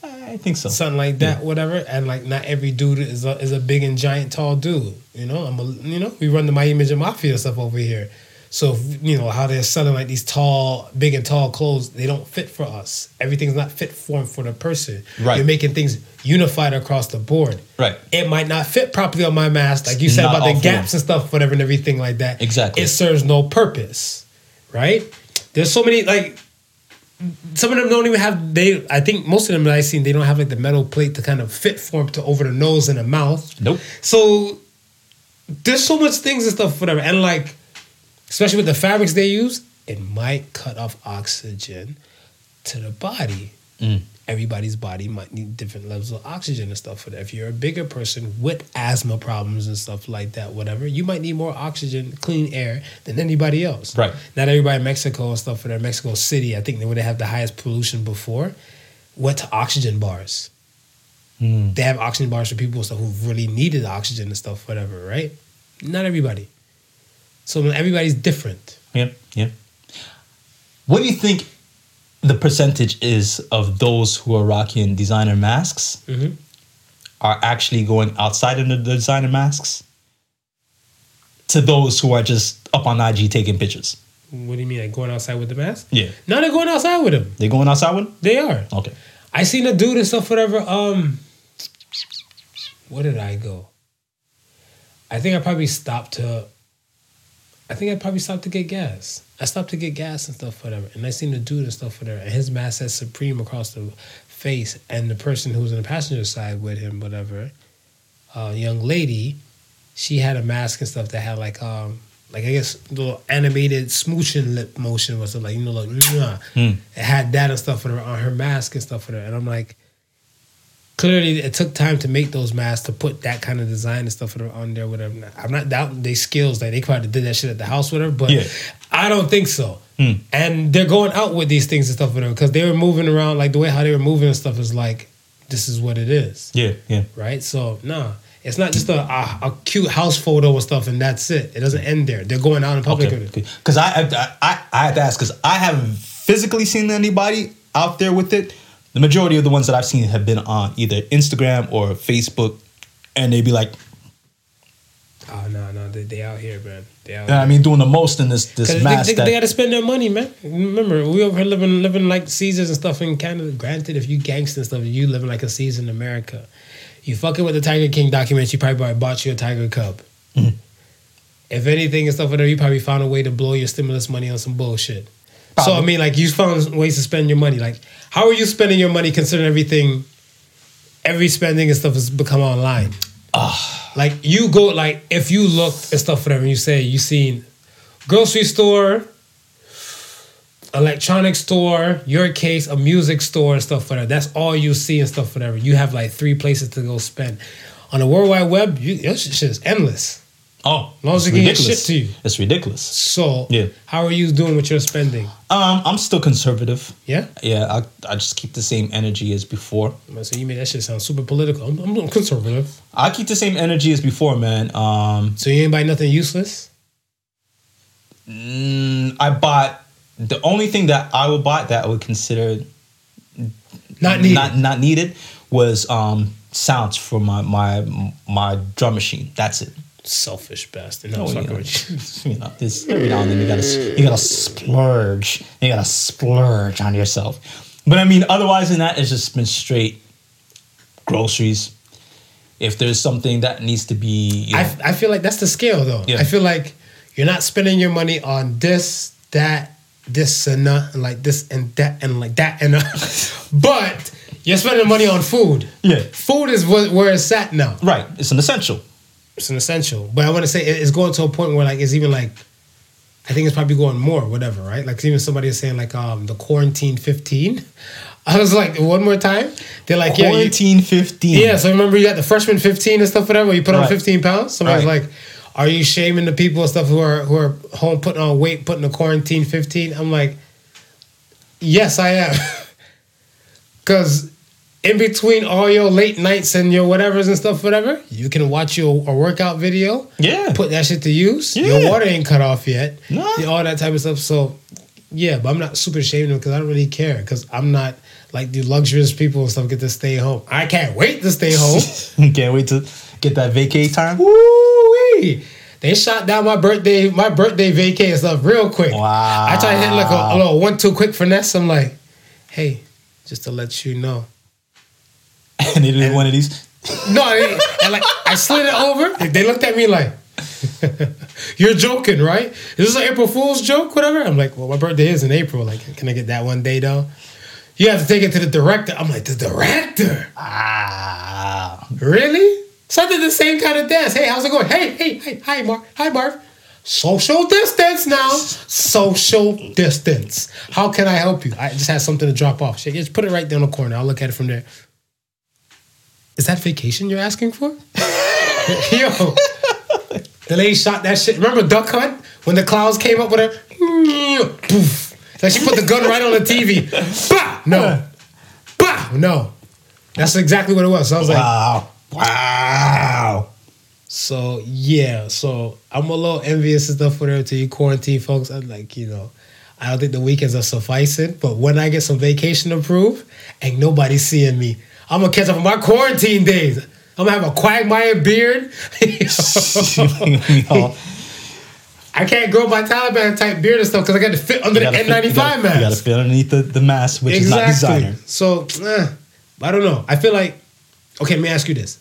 I think so. something like that, whatever. And like, not every dude is a, is a big and giant tall dude. You know, I'm a, you know, we run the My Image and Mafia stuff over here. So if, you know how they're selling like these tall, big and tall clothes. They don't fit for us. Everything's not fit form for the person. Right. You're making things unified across the board. Right. It might not fit properly on my mask, like you said Not about the gaps and stuff, whatever, and everything like that. Exactly. It serves no purpose, right? There's so many like some of them don't even have they I think most of them that I've seen they don't have like the metal plate to kind of fit form to over the nose and the mouth. Nope. So there's so much things and stuff, whatever. And like especially with the fabrics they use, it might cut off oxygen to the body. Mm. Everybody's body might need different levels of oxygen and stuff for that. If you're a bigger person with asthma problems and stuff like that, whatever, you might need more oxygen, clean air than anybody else. Right. Not everybody in Mexico and stuff for that. Mexico City, I think they would have the highest pollution before, went to oxygen bars. Mm. They have oxygen bars for people stuff who really needed oxygen and stuff, whatever, right? Not everybody. So everybody's different. Yeah, yeah. What do you think the percentage is of those who are rocking designer masks Mhm. are actually going outside of the designer masks to those who are just up on IG taking pictures? What do you mean, like going outside with the mask? Yeah. No, they're going outside with them. They're going outside with them? They are. Okay. I seen a dude and stuff, whatever. Um, where did I go? I think I probably stopped to. I think I probably stopped to get gas. I stopped to get gas and stuff, whatever. And I seen the dude and stuff, whatever. And his mask says Supreme across the face. And the person who was on the passenger side with him, whatever, uh, young lady, she had a mask and stuff that had like um like I guess little animated smooching lip motion was like you know like. Hmm. it had that and stuff her on her mask and stuff for her and I'm like clearly it took time to make those masks to put that kind of design and stuff on there whatever I'm not doubting their skills like they probably did that shit at the house with her but Yeah. I don't think so Hmm. and they're going out with these things and stuff with her because they were moving around like the way how they were moving and stuff is like this is what it is Yeah, yeah. right? So no, it's not just a, a, a cute house photo and stuff, and that's it. It doesn't end there. They're going out in public Okay. with it. Because I, I, I, I had to ask because I haven't physically seen anybody out there with it. The majority of the ones that I've seen have been on either Instagram or Facebook, and they'd be like, Oh no, no, they, they out here, man. They out. I mean, doing the most in this this mask they, they, that they got to spend their money, man. Remember, we over here living living like Caesars and stuff in Canada. Granted, if you gangster and stuff, you living like a Caesar in America. You fucking with the Tiger King document, you probably bought you a Tiger Cub. Mm-hmm. If anything and stuff that, you probably found a way to blow your stimulus money on some bullshit. So I mean, like you found ways to spend your money. Like, how are you spending your money considering everything, every spending and stuff has become online? Ah. Like you go like if you looked and stuff whatever and you say you seen grocery store, electronic store, your case, a music store and stuff for whatever. That's all you see and stuff for whatever. You have like three places to go spend. On the World Wide Web, you, your shit is endless. Oh, long as it's they can get ridiculous. shit to you. It's ridiculous. So Yeah. how are you doing with your spending? Um, I'm still conservative. Yeah. Yeah, I, I just keep the same energy as before. So you made that shit sound super political. I'm, I'm conservative. I keep the same energy as before, man. Um, So you ain't buy nothing useless. mm, I bought the only thing that I would buy that I would consider Not needed. not not needed was um sounds for my my my drum machine. That's it. Selfish bastard. No, Oh, I'm you fucking know, with you. you know, this every now and then you gotta you gotta splurge. You gotta splurge on yourself. But I mean, otherwise than that, it's just been straight groceries. If there's something that needs to be, you know, I, I feel like that's the scale though. Yeah. I feel like you're not spending your money on this, that, this and that, and like this and that and like that and uh, but you're spending money on food. Yeah. Food is where, where it's at now. Right. It's an essential. It's an essential. But I want to say it's going to a point where like it's even like I think it's probably going more, whatever, right? Like even somebody is saying like um the quarantine 15. I was like, one more time. They're like, yeah, you, Quarantine 15. yeah. So remember you got the freshman 15 and stuff, whatever. You put on 15 pounds. Somebody's Right. like, are you shaming the people and stuff who are who are home putting on weight, putting the quarantine 15? I'm like, yes, I am. Cause in between all your late nights and your whatevers and stuff, whatever, you can watch your a workout video. Yeah. Put that shit to use. Yeah. Your water ain't cut off yet. Nah. All that type of stuff. So yeah, but I'm not super ashamed of because I don't really care because I'm not like the luxurious people and stuff get to stay home. I can't wait to stay home. Can't wait to get that vacay time. Woo-wee. They shot down my birthday, my birthday vacay and stuff real quick. Wow. I tried to hit like a, a little one two quick finesse. I'm like, hey, just to let you know. And they did one of these. No, and like I slid it over. They looked at me like, "You're joking, right? Is this an April Fool's joke? Whatever." I'm like, "Well, my birthday is in April. Like, can I get that one day though?" You have to take it to the director. I'm like, "The director? Ah. Really? So I did the same kind of dance. Hey, how's it going? Hey, hey, hey, hi, Marv. Hi, Marv. Social distance now. Social distance. How can I help you? I just had something to drop off. Just put it right down the corner. I'll look at it from there. Is that vacation you're asking for? Yo. The lady shot that shit. Remember Duck Hunt? When the clouds came up with her? Poof. Like she put the gun right on the TV. Bah! No. Bah! No. That's exactly what it was. So I was like, Wow. Wow. so yeah, so I'm a little envious and stuff for her to you quarantine folks. I'm like, you know, I don't think the weekends are sufficing, but when I get some vacation approved, ain't nobody seeing me. I'm gonna catch up on my quarantine days. I'm gonna have a quagmire beard. All- I can't grow my Taliban type beard and stuff because I got to fit under the N95 fit- you gotta- mask. You gotta fit underneath the, the mask, which is not designer. So, eh, I don't know. I feel like, okay, let me ask you this.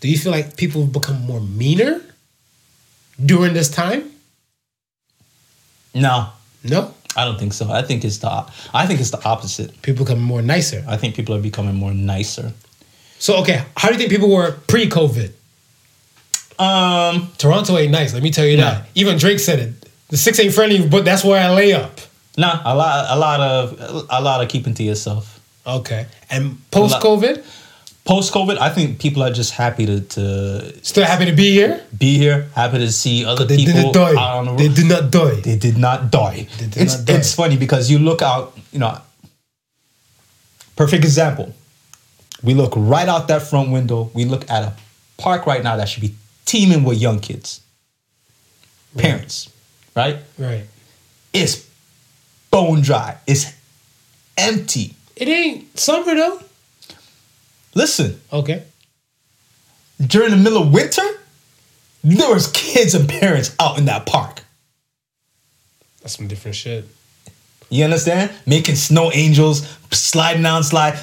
Do you feel like people have become more meaner during this time? No, No? I don't think so. I think it's the I think it's the opposite. People become more nicer. I think people are becoming more nicer. So, okay, how do you think people were pre COVID? Um, Toronto ain't nice, let me tell you that. Even Drake said it. The six ain't friendly, but that's where I lay up. nah, a lot, a lot of, a lot of keeping to yourself. Okay. And post COVID, Post COVID, I think people are just happy to, to still happy to be here. be here, happy to see other They people didn't die. out on the road. They did not die. They did not die. They did it's not die. it's funny because you look out, you know. Perfect example. We look right out that front window. We look at a park right now that should be teeming with young kids, parents, right? Right. It's bone dry. It's empty. It ain't summer though. Listen, Okay. during the middle of winter, there was kids and parents out in that park. That's some different shit. You understand? Making snow angels, sliding down slide,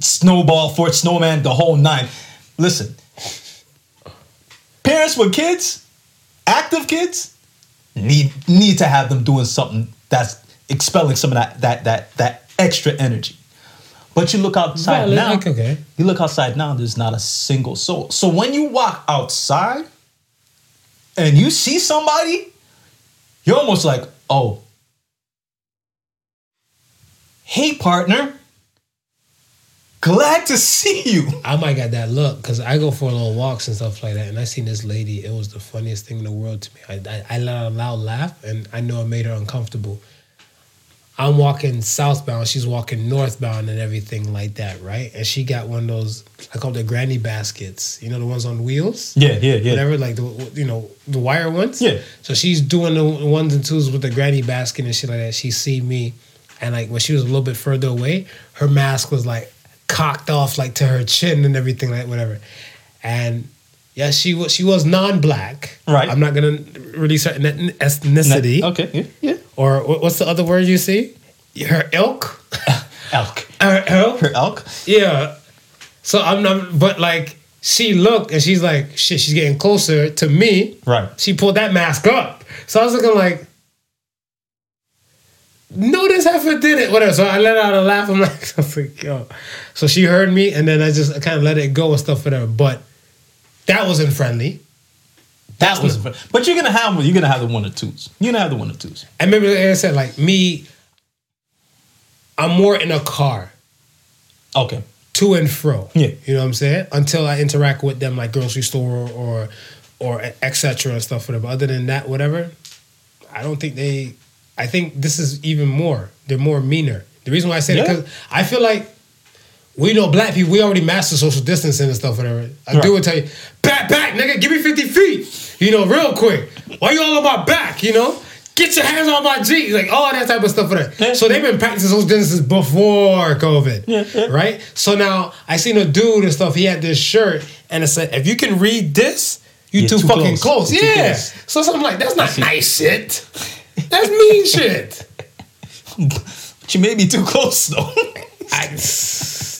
snowball fort, snowman, the whole nine. Listen, parents with kids, active kids, need need to have them doing something that's expelling some of that that that that extra energy. But you look outside Valid, now. okay. You look outside now. There's not a single soul. So when you walk outside and you see somebody, you're almost like, oh, hey partner, glad to see you. I might got that look because I go for little walks and stuff like that, and I seen this lady. It was the funniest thing in the world to me. I, I, I let out a loud laugh, and I know it made her uncomfortable. I'm walking southbound, she's walking northbound, and everything like that, right? And she got one of those I call them the granny baskets. You know the ones on wheels. Yeah, yeah, yeah. Whatever, like the you know the wire ones. Yeah. So she's doing the ones and twos with the granny basket and shit like that. She see me, and like when she was a little bit further away, her mask was like cocked off like to her chin and everything like whatever. And yeah, she was she was non-black. Right. I'm not gonna release her ethn- ethnicity Okay, yeah, yeah. Or what's the other word you see? Her ilk. Elk. Her ilk. Her elk. Yeah. So I'm not, but like she looked and she's like, shit, she's getting closer to me. Right. She pulled that mask up. So I was looking like, no, this heifer did it. Whatever. So I let out a laugh. I'm like, I was like, yo. So she heard me and then I just kind of let it go and stuff for her. But that wasn't friendly. That was, but you're gonna have you're gonna have the one or twos. You're gonna have the one or twos. I remember like I said, like me, I'm more in a car. Okay. to and fro. Yeah. You know what I'm saying? Until I interact with them like grocery store or or etc. and stuff for them. Other than that, whatever, I don't think they I think this is even more. They're more meaner. The reason why I say that because I feel like we know black people, we already master social distancing and stuff, whatever. I Right. do would tell you, back, back, nigga, give me 50 feet. You know, real quick. Why you all on my back, you know? Get your hands on my G. Like all that type of stuff for that. Yeah. So they've been practicing social distancing before COVID. Yeah, yeah. Right? So now I seen a dude and stuff, he had this shirt and it said, if you can read this, you too, too fucking close. close. Yeah. close. So something like, that's not nice shit. That's mean shit. But you may be too close though. I,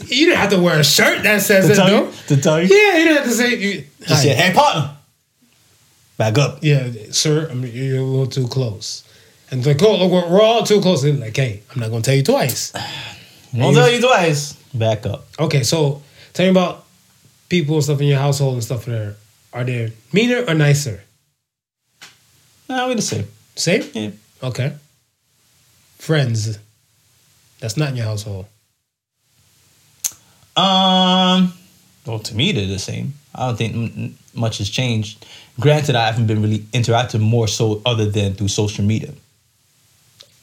you didn't have to wear a shirt that says to it, though. To tell you. Yeah, you didn't have to say. You, Just say, hey partner. Back up. Yeah, sir, I mean, you're a little too close. And like, oh, we're, we're all too close. And like, hey, I'm not gonna tell you twice. Won't tell you twice. Back up. Okay, so tell me about people and stuff in your household and stuff. There, are they meaner or nicer? Nah, we the same. Same. Yeah. Okay. Friends. That's not in your household. Um, well, to me they're the same. I don't think much has changed. Granted, I haven't been really interacting more so other than through social media.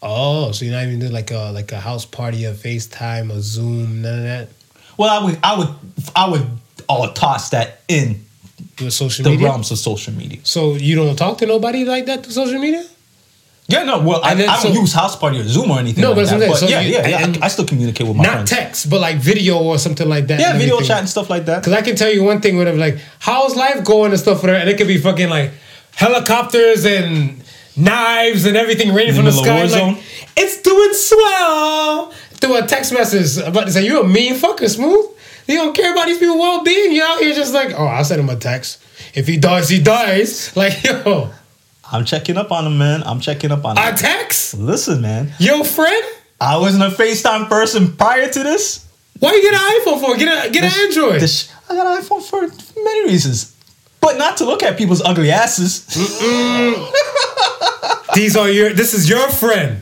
Oh, so you're not even doing like a like a house party, a FaceTime, a Zoom, none of that. Well, I would, I would, I would, all toss that in With social the media. realms of social media. So you don't talk to nobody like that through social media? Yeah, no, well, I, then I don't so- use House Party or Zoom or anything. No, like but that. But. So yeah, you- yeah, I, I still communicate with my Not friends. text, but like video or something like that. Yeah, video everything. chat and stuff like that. Cause I can tell you one thing, whatever, like how's life going and stuff, whatever, and it could be fucking like helicopters and knives and everything raining In from the the sky. Like, it's doing swell. Through a text message about to say you a mean fucker, smooth. You don't care about these people well being. You out here just like, oh, I'll send him a text. If he dies, he dies. Like yo, I'm checking up on him, man. I'm checking up on him. text, Listen, man. yo friend. I wasn't a FaceTime person prior to this. Why you get an iPhone for? Get a get an Android. This, I got an iPhone for many reasons, but not to look at people's ugly asses. These are your. This is your friend.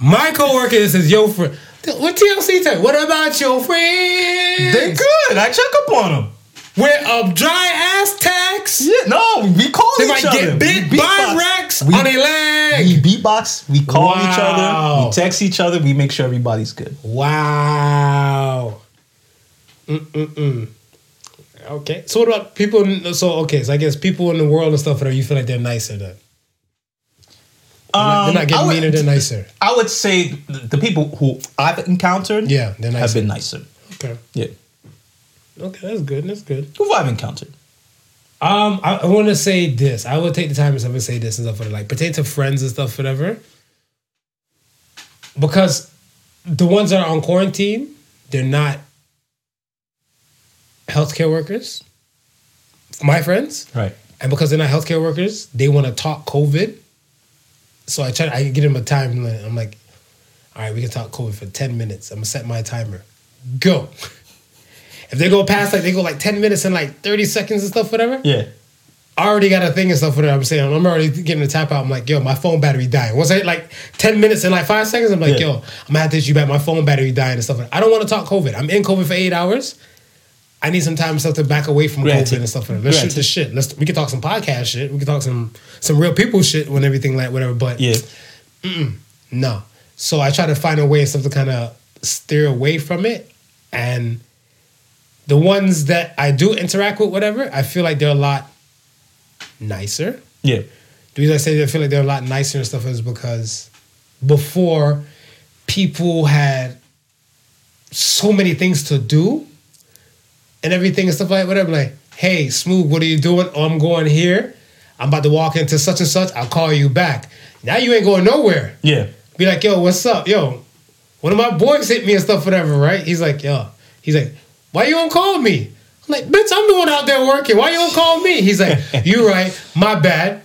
My coworker. This is your friend. What TLC you? What about your friends? They're good. I check up on them. With a dry ass text. Yeah, no, we call They each might other. get bit We by. Rex We- on a leg. We beatbox. We call each other. We text each other. We make sure everybody's good. Wow. Mm-mm-mm. Okay. So what about people? in- So okay. So I guess people in the world and stuff. That you feel like they're nicer then. They're not, they're not Um, getting would- meaner. They're nicer. I would say the people who I've encountered, Yeah, they're have been nicer. Okay. Yeah, Okay. That's good. That's good. who have I've encountered. Um, I, I want to say this. I will take the time and stuff and say this and stuff for like pertain to friends and stuff, whatever. Because the ones that are on quarantine, they're not healthcare workers. My friends, Right. and because they're not healthcare workers, they want to talk COVID. So I try. I give them a time limit. I'm like, all right, we can talk COVID for ten minutes. I'm gonna set my timer. Go. If they go past like they go like ten minutes and like thirty seconds and stuff, whatever. Yeah. I already got a thing and stuff for that. I'm saying I'm already getting the tap out. I'm like, yo, my phone battery dying. Once I hit like 10 minutes and like five seconds, I'm like, Yeah. yo, I'm gonna have to hit you back. My phone battery dying and stuff. Like I don't want to talk COVID. I'm in COVID for eight hours. I need some time and stuff to back away from Granted. COVID and stuff. Like that. Let's shoot Granted. the shit. Let's we can talk some podcast shit. We can talk some some real people shit when everything like whatever. But Yeah. no. So I try to find a way and stuff to kind of steer away from it. And the ones that I do interact with, whatever, I feel like they're a lot nicer. Yeah. The reason I say I feel like they're a lot nicer and stuff is because before people had so many things to do and everything and stuff like whatever. Like, hey, Smooth, what are you doing? Oh, I'm going here. I'm about to walk into such and such. I'll call you back. Now you ain't going nowhere. Yeah. Be like, yo, what's up? Yo, one of my boys hit me and stuff, whatever, right? He's like, yo, he's like, why you don't call me? I'm like, bitch, I'm the one out there working. Why you don't call me? He's like, you right, my bad.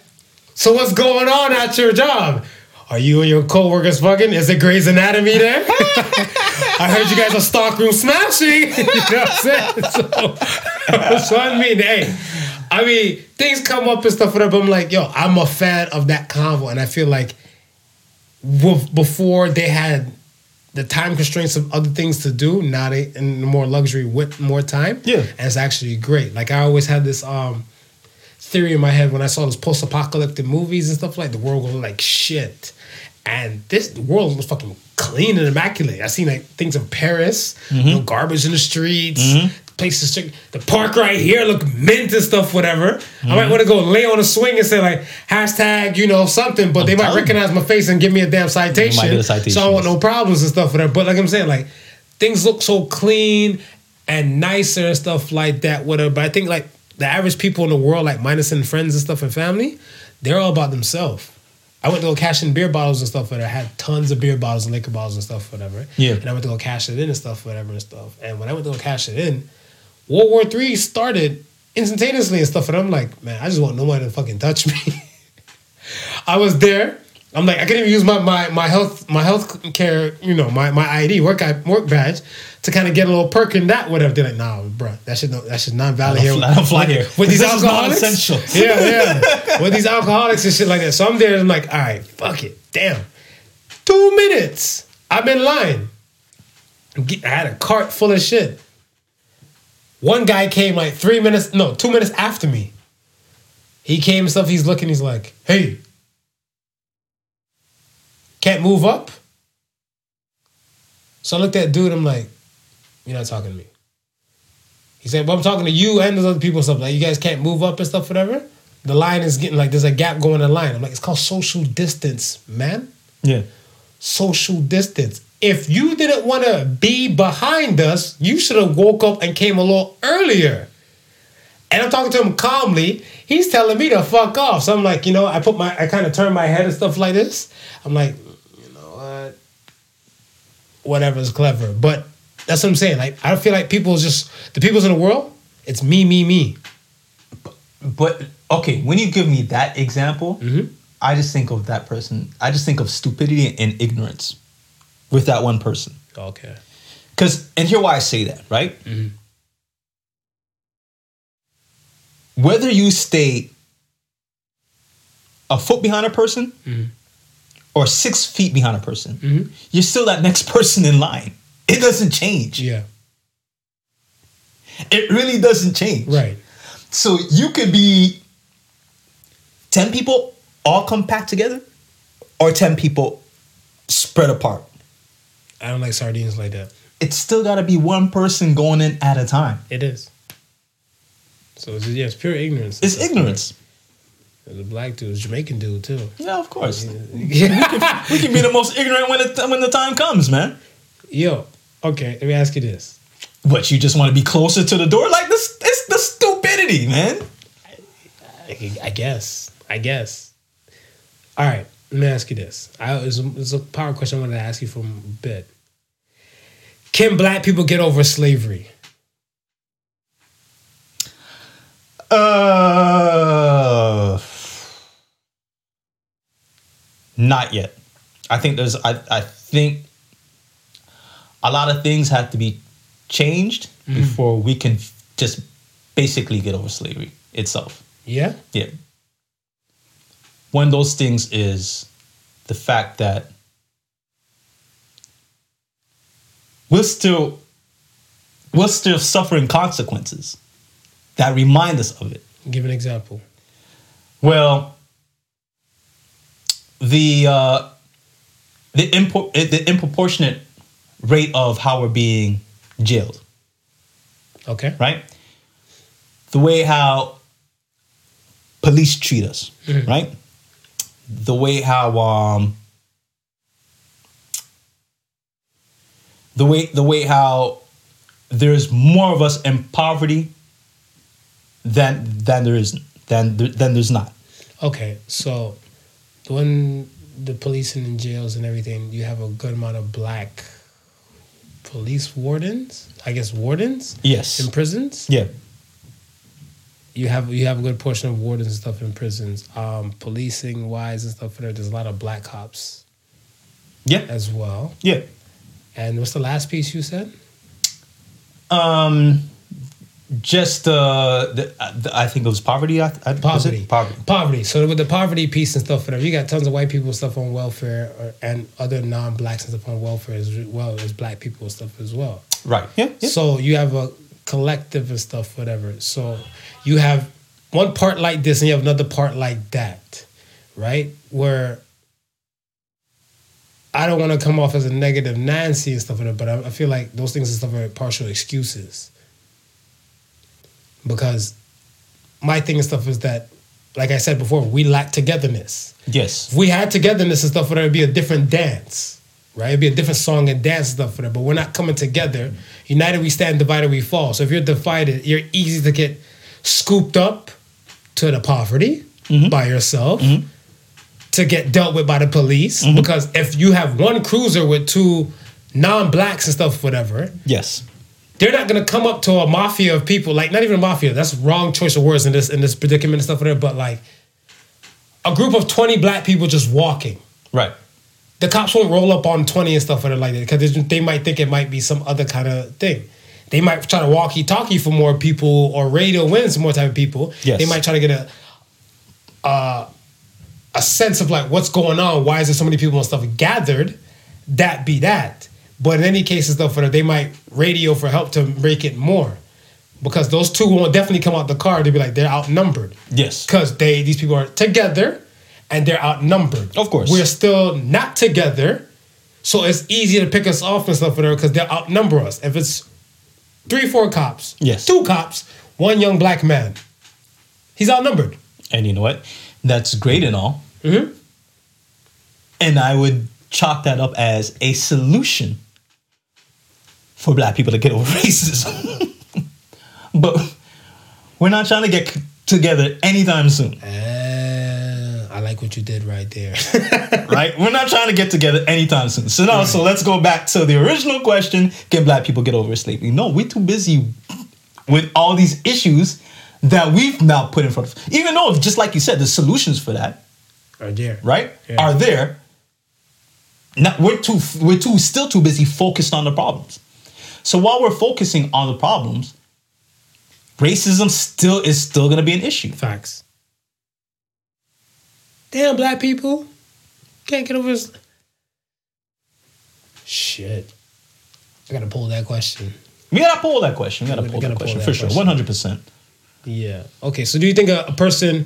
So what's going on at your job? Are you and your coworkers fucking? Is it Grey's Anatomy there? I heard you guys are stockroom smashing. you know what I'm saying? So, so I mean, hey, I mean, things come up and stuff, whatever. But I'm like, yo, I'm a fan of that convo, and I feel like w- before they had the time constraints of other things to do, now they in more luxury with more time. Yeah. and it's actually great. Like I always had this um theory in my head when I saw those post-apocalyptic movies and stuff like the world was like shit. And this the world was fucking clean and immaculate. I seen like things in Paris, no garbage in the streets, places chick- the park right here look mint and stuff, whatever. I might want to go lay on a swing and say like hashtag, you know, something, but they might telling you. recognize my face and give me a damn citation. a So I don't want no problems and stuff for that. But like I'm saying, like things look so clean and nicer and stuff like that. Whatever. But I think like the average people in the world, like minusing friends and stuff and family, they're all about themselves. I went to go cash in beer bottles and stuff, but I had tons of beer bottles and liquor bottles and stuff, whatever. Yeah. And I went to go cash it in and stuff, whatever and stuff. And when I went to go cash it in, World War Three started instantaneously and stuff. And I'm like, man, I just want nobody to fucking touch me. I was there. I'm like, I couldn't even use my my my health my health care, you know, my my ID work work badge to kind of get a little perk in that whatever. They're like, nah, bro, that should no, that should not valid here. I don't fly with, here. with these alcoholics. Yeah, yeah. with these alcoholics and shit like that. So I'm there. and I'm like, all right, fuck it, damn. Two minutes. In line. Get- I had a cart full of shit. One guy came like three minutes, no, two minutes after me. He came and stuff. He's looking. He's like, "Hey, can't move up." So I looked at dude. I'm like, "You're not talking to me." He said, "But I'm talking to you and those other people. and Stuff like you guys can't move up and stuff, whatever." The line is getting like there's a gap going in line. I'm like, it's called social distance, man Yeah. social distance. If you didn't want to be behind us, you should have woke up and came a little earlier. And I'm talking to him calmly. He's telling me to fuck off. So I'm like, you know, I put my, I kind of turn my head and stuff like this. I'm like, you know what? Whatever's clever. But that's what I'm saying. Like, I don't feel like people just, the people's in the world, it's me, me, me. But okay, when you give me that example, Mm-hmm. I just think of that person. I just think of stupidity and ignorance with that one person. Okay. Because, and here why I say that, right? Mm-hmm. Whether you stay a foot behind a person Mm-hmm. or six feet behind a person, you're still that next person in line. It doesn't change. Yeah. It really doesn't change. Right. So you could be 10 people all compact together or 10 people spread apart. I don't like sardines like that. It's still got to be one person going in at a time. It is. So it's, yeah, it's pure ignorance. It's ignorance. The black dude, Jamaican dude too. Yeah, of course. Yeah. We can be the most ignorant when it, when the time comes, man. Yo, okay, let me ask you this. But you just want to be closer to the door? Like this, it's the stupidity, man. I, I guess. I guess. All right, let me ask you this. I, it's, a, it's a power question I wanted to ask you from a bit. Can black people get over slavery? Uh, not yet. I think there's. I I think a lot of things have to be changed before we can just basically get over slavery itself. Yeah? Yeah. One of those things is the fact that we're still we're still suffering consequences that remind us of it. Give an example. Well, the uh, the impor- eh, the improportionate rate of how we're being jailed, Okay. right? The way how police treat us, right? The way how um the way the way how there's more of us in poverty than than there is than than there's not. Okay, so when the police and in jails and everything, you have a good amount of black police wardens, I guess wardens Yes. in prisons. Yeah. You have you have a good portion of wardens and stuff in prisons. Um, policing wise and stuff. There, there's a lot of black cops Yeah, as well. yeah. And what's the last piece you said? Um, just uh, the, uh, the, I think it was poverty. I, I, was Poverty. it? poverty. Poverty. So with the poverty piece and stuff, whatever, you got tons of white people stuff on welfare, or, and other non-blacks and stuff on welfare as well as black people stuff as well. Right. Yeah. yeah. So you have a collective and stuff, whatever. So you have one part like this and you have another part like that, right? Where I don't want to come off as a negative Nancy and stuff like that, but I, I feel like those things and stuff are partial excuses. Because my thing and stuff is that, like I said before, we lack togetherness yes. if we had togetherness and stuff, it'd be a different dance, right? It'd be a different song and dance stuff for that. But we're not coming together. United we stand, divided we fall. So if you're divided, you're easy to get scooped up to the poverty mm-hmm. by yourself, mm-hmm. to get dealt with by the police. Mm-hmm. Because if you have one cruiser with two non-blacks and stuff, whatever, Yes. they're not gonna come up to a mafia of people, like not even a mafia. That's wrong choice of words in this in this predicament and stuff that. But like a group of twenty black people just walking, Right. The cops won't roll up on twenty and stuff like that like that because they might think it might be some other kind of thing. They might try to walkie talkie for more people or radio wins more type of people. Yes. They might try to get a uh, a sense of like what's going on. Why is there so many people and stuff gathered? That be that. But in any cases stuff, for that, they might radio for help to make it more. Because those two won't definitely come out the car. They'll be like they're outnumbered Yes. because they these people are together and they're outnumbered. Of course. we're still not together, so it's easy to pick us off and stuff whatever because they outnumber us. If it's three, four cops, Yes. two cops, one young black man, he's outnumbered. And you know what? That's great and all. Mhm. And I would chalk that up as a solution for black people to get over racism. but we're not trying to get together anytime soon, Uh, I like what you did right there. right? We're not trying to get together anytime soon. So now, so let's go back to the original question: Can black people get over slavery? No, we're too busy with all these issues that we've now put in front of. Even though, just like you said, the solutions for that right there. right, Yeah. are there. Now we're too we're too still too busy focused on the problems. So while we're focusing on the problems, racism still is still going to be an issue. Facts. Damn, black people can't get over this. Shit. I gotta pull that question. We gotta pull that question. We gotta pull gotta that pull question that for sure, one hundred percent. Yeah. Okay. So do you think a, a person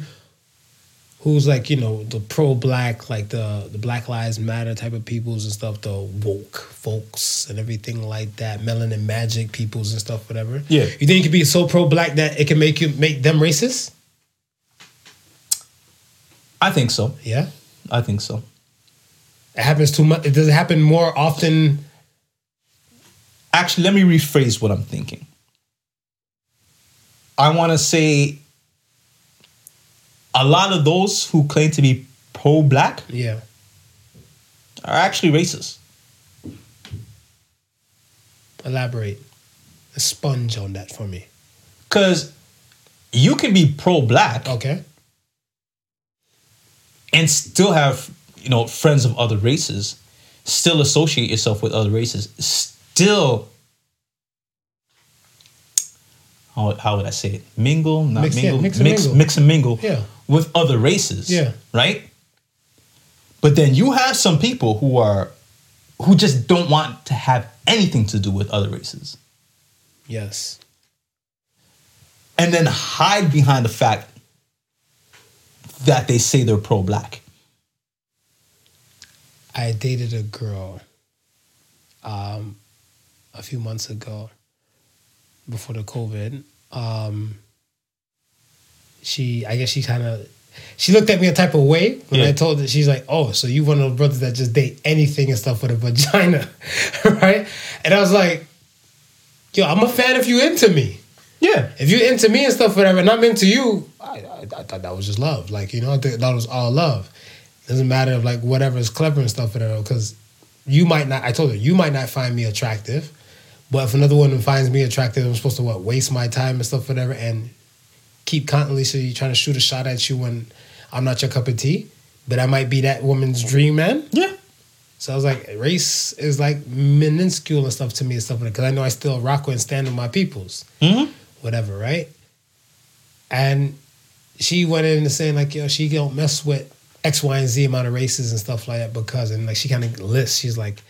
who's like, you know, the pro black, like the the Black Lives Matter type of peoples and stuff, the woke folks and everything like that, melanin magic peoples and stuff, whatever. Yeah. You think you could be so pro black that it can make you make them racist? I think so. Yeah. I think so. It happens too much. It does it happen more often. Actually, let me rephrase what I'm thinking. I want to say a lot of those who claim to be pro-black Yeah. are actually racist. Elaborate. A sponge on that for me. Because you can be pro-black Okay. And still have you know friends of other races still associate yourself with other races still how, how would i say it mingle not Mix, mingle mix mix, and mix, mingle. and mingle Yeah. with other races Yeah. right but then you have some people who are who just don't want to have anything to do with other races Yes. and then hide behind the fact that they say they're pro-black I dated a girl um, a few months ago before the COVID. Um, she, I guess she kind of, she looked at me a type of way when I told her, she's like, oh, so you one of those brothers that just date anything and stuff with a vagina, right? And I was like, yo, I'm a fan if you into me. Yeah If you're into me and stuff, whatever, and I'm into you, I, I, I thought that was just love. Like, you know, I think that was all love. Doesn't matter if like whatever is clever and stuff, whatever, because you might not, I told her, you might not find me attractive, but if another woman finds me attractive, I'm supposed to what, waste my time and stuff, whatever, and keep constantly so you're trying to shoot a shot at you when I'm not your cup of tea, but I might be that woman's dream man. Yeah. So I was like, race is like minuscule and stuff to me and stuff like because I know I still rock with and stand with my peoples, Mm-hmm. Whatever, right? And she went in and saying like, yo, she don't mess with X, Y, and Z amount of races and stuff like that because and like she kind of lists. She's like,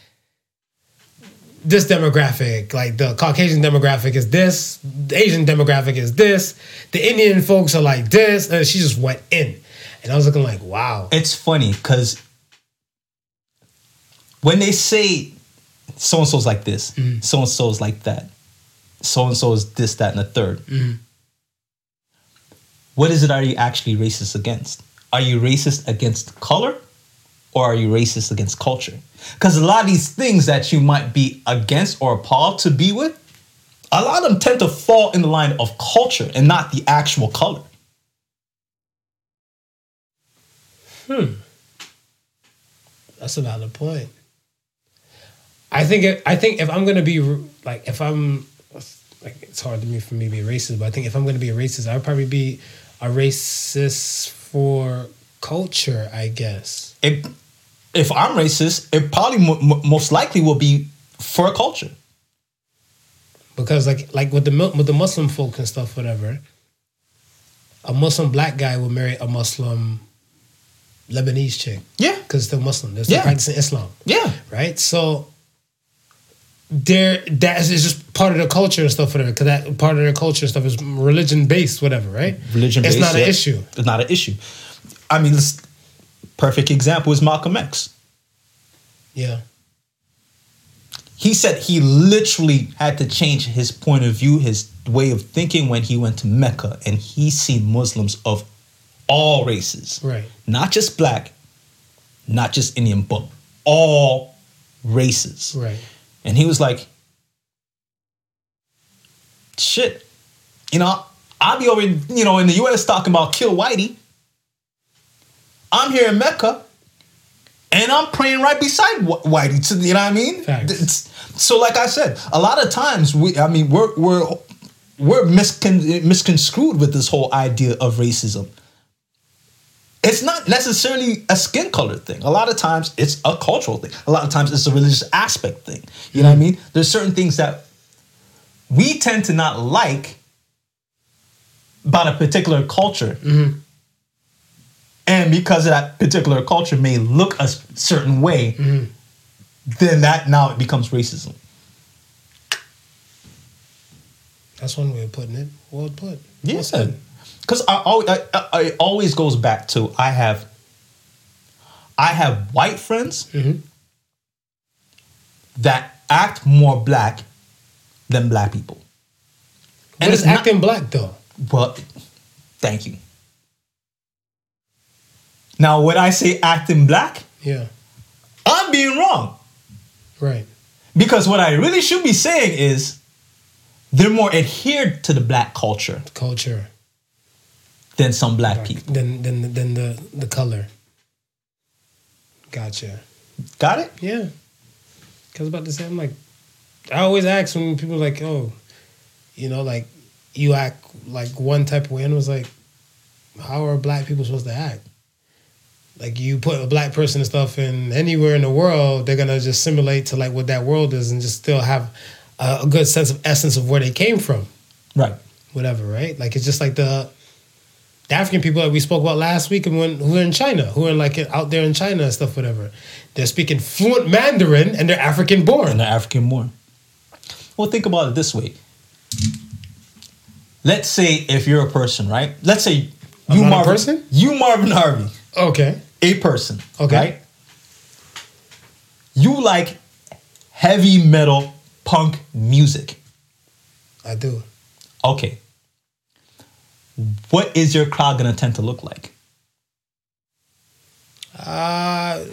this demographic, like the Caucasian demographic is this, the Asian demographic is this, the Indian folks are like this, and she just went in, and I was looking like, wow, It's funny because when they say so and so's like this, mm. so and so's like that, so and so is this, that, and the 3rd What is it are you actually racist against? Are you racist against color or are you racist against culture? Because a lot of these things that you might be against or appalled to be with, a lot of them tend to fall in the line of culture and not the actual color. Hmm. That's a valid point. I think if, I think if I'm gonna be like if I'm like it's hard to me for me to be a racist, but I think if I'm gonna be a racist, I'd probably be a racist for culture, I guess. it, if I'm racist, it probably mo- most likely will be for a culture. Because like like with the with the Muslim folk and stuff, whatever, a Muslim black guy will marry a Muslim Lebanese chick Yeah, because they're Muslim. They're still Yeah. practicing Islam. yeah, right? So there that is just part of the culture and stuff, whatever. Because that part of their culture and stuff is religion based, whatever, right? religion. It's not an issue. It's not an issue. I mean, this perfect example is Malcolm X. Yeah, He said he literally had to change his point of view, his way of thinking when he went to Mecca, and he seen Muslims of all races, right. not just black, not just Indian, but all races. Right. And he was like, shit, you know, I'll be over, in, you know, in the US talking about kill Whitey. I'm here in Mecca and I'm praying right beside Whitey. To, you know what I mean? Facts. So, like I said, a lot of times we, I mean, we're, we're, we're miscon- misconstrued with this whole idea of racism. It's not necessarily a skin color thing. A lot of times it's a cultural thing. A lot of times it's a religious aspect thing. You know what I mm-hmm. mean? There's certain things that we tend to not like about a particular culture. Mm-hmm. And because of that particular culture may look a certain way, mm-hmm. then that now it becomes racism. That's one way of putting it. Well put. Yeah, Well said. Because I, I, I, it always goes back to I have I have white friends Mhm. that act more black than black people. What is it's not- acting black though? Well, thank you. Now, when I say acting black, Yeah. I'm being wrong Right. because what I really should be saying is they're more adhered to the black culture Culture. Than some black people. Then then then the the color. Gotcha. Got it? Yeah. Cause I was about to say, I'm like, I always ask when people are like, oh, you know, like you act like one type of way, and was like, how are black people supposed to act? Like you put a black person and stuff in anywhere in the world, they're gonna just simulate to like what that world is, and just still have a, a good sense of essence of where they came from, Right. whatever, right? Like it's just like the. The African people that we spoke about last week and when who are in China, who are like out there in China and stuff, whatever. They're speaking fluent Mandarin and they're African born. and they're African born. Well, think about it this way. Let's say if you're a person, right? Let's say you Marvin, person? you Marvin Harvey, Okay. a person, Okay. right? You like heavy metal punk music. I do. Okay. What is your crowd gonna tend to look like? Uh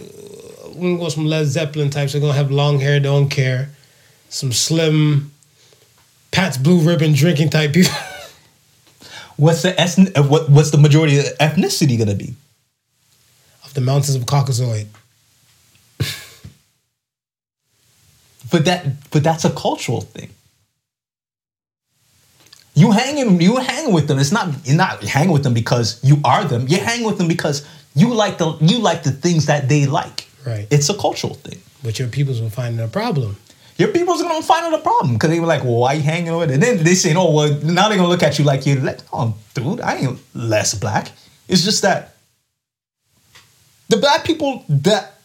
we're gonna go some Led Zeppelin types. They're gonna have long hair, don't care. Some slim Pabst Blue Ribbon drinking type people. What's the ethn- uh, what, what's the majority of the ethnicity gonna be? of the mountains of Caucasoid. But that but that's a cultural thing. You hanging, you hanging with them. It's not you're not hanging with them because you are them. You hang with them because you like the you like the things that they like. Right. It's a cultural thing. But your peoples will find it a problem. Your people's gonna find it a problem because they were like, "Well, why you hanging with it?" And then they say, "Oh, well, now they're gonna look at you like you're like, oh, dude, I ain't less black." It's just that the black people that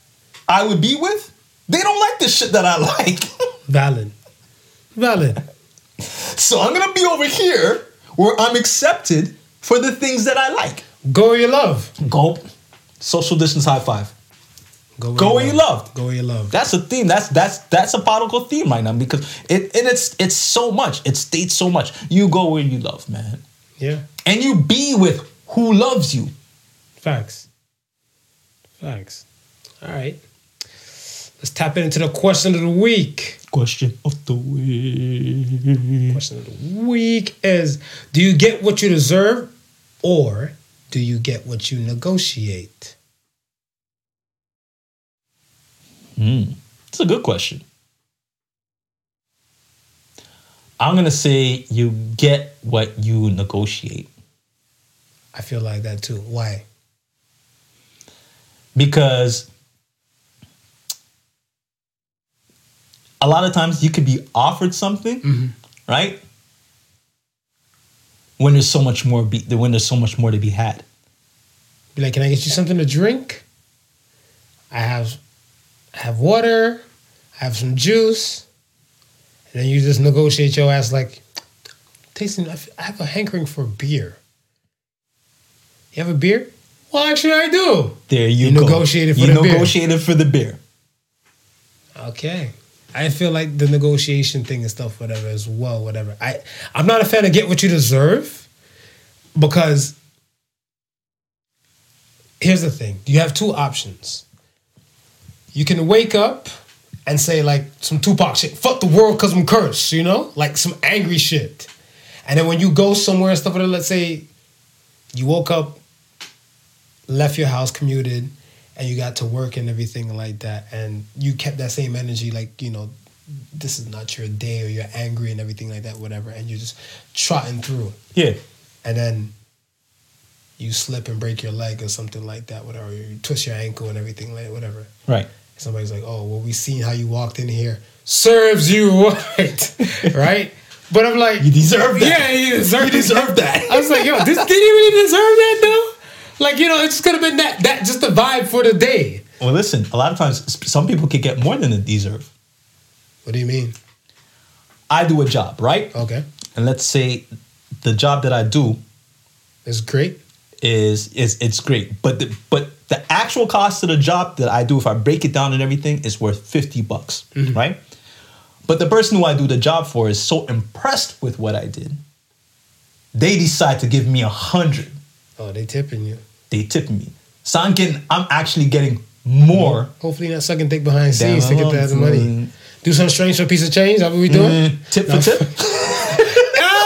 I would be with, they don't like the shit that I like. Valid. Valid. So I'm gonna be over here where I'm accepted for the things that I like. Go where you love. Go, social distance high five. Go where, Go where you love. Go where you love. That's a theme. That's that's that's a political theme right now because it and it's it's so much. It states so much. You go where you love, man, yeah. and you be with who loves you. Facts. Facts. All right. Let's tap into the question of the week. Question of the week. Question of the week is Do you get what you deserve or do you get what you negotiate? Hmm. It's a good question. I'm gonna say you get what you negotiate I feel like that too. Why? because a lot of times you could be offered something, mm-hmm. right? When there's so much more, be, when there's so much more to be had. Be like, can I get you something to drink? I have I have water, I have some juice. And then you just negotiate your ass like tasting I have a hankering for beer. You have a beer? Well, actually I do. There you, You go. negotiated for you the beer. negotiated for the beer. Okay. I feel like the negotiation thing and stuff, whatever, as well, whatever. I I'm not a fan of get what you deserve because here's the thing: you have two options. You can wake up and say like some Tupac shit, "Fuck the world, cause I'm cursed," you know, like some angry shit. And then when you go somewhere and stuff, let's say you woke up, left your house, commuted, and you got to work and everything like that, and you kept that same energy, like you know, this is not your day, or you're angry and everything like that, whatever, and you're just trotting through, Yeah. and then you slip and break your leg or something like that, whatever, you twist your ankle and everything like whatever. Right. Somebody's like, "Oh, well, we seen how you walked in here. Serves you right, right?" But I'm like, You deserve that. Yeah, you deserve, You deserve that. I was like, "Yo, this did he really deserve that though?" Like, you know, it's gonna been that that just the vibe for the day. Well, listen. A lot of times, some people could get more than they deserve. What do you mean? I do a job, right? Okay, And let's say the job that I do is great. is is it's great, but the, but the actual cost of the job that I do, if I break it down and everything, is worth fifty bucks, mm-hmm. right? But the person who I do the job for is so impressed with what I did, they decide to give me a hundred. Oh, they tipping you. They tip me, so I'm getting, I'm actually getting more. Hopefully, you're not sucking dick behind scenes to get that I'm money. Do something strange for a piece of change. That what we doing? Mm, tip for tip.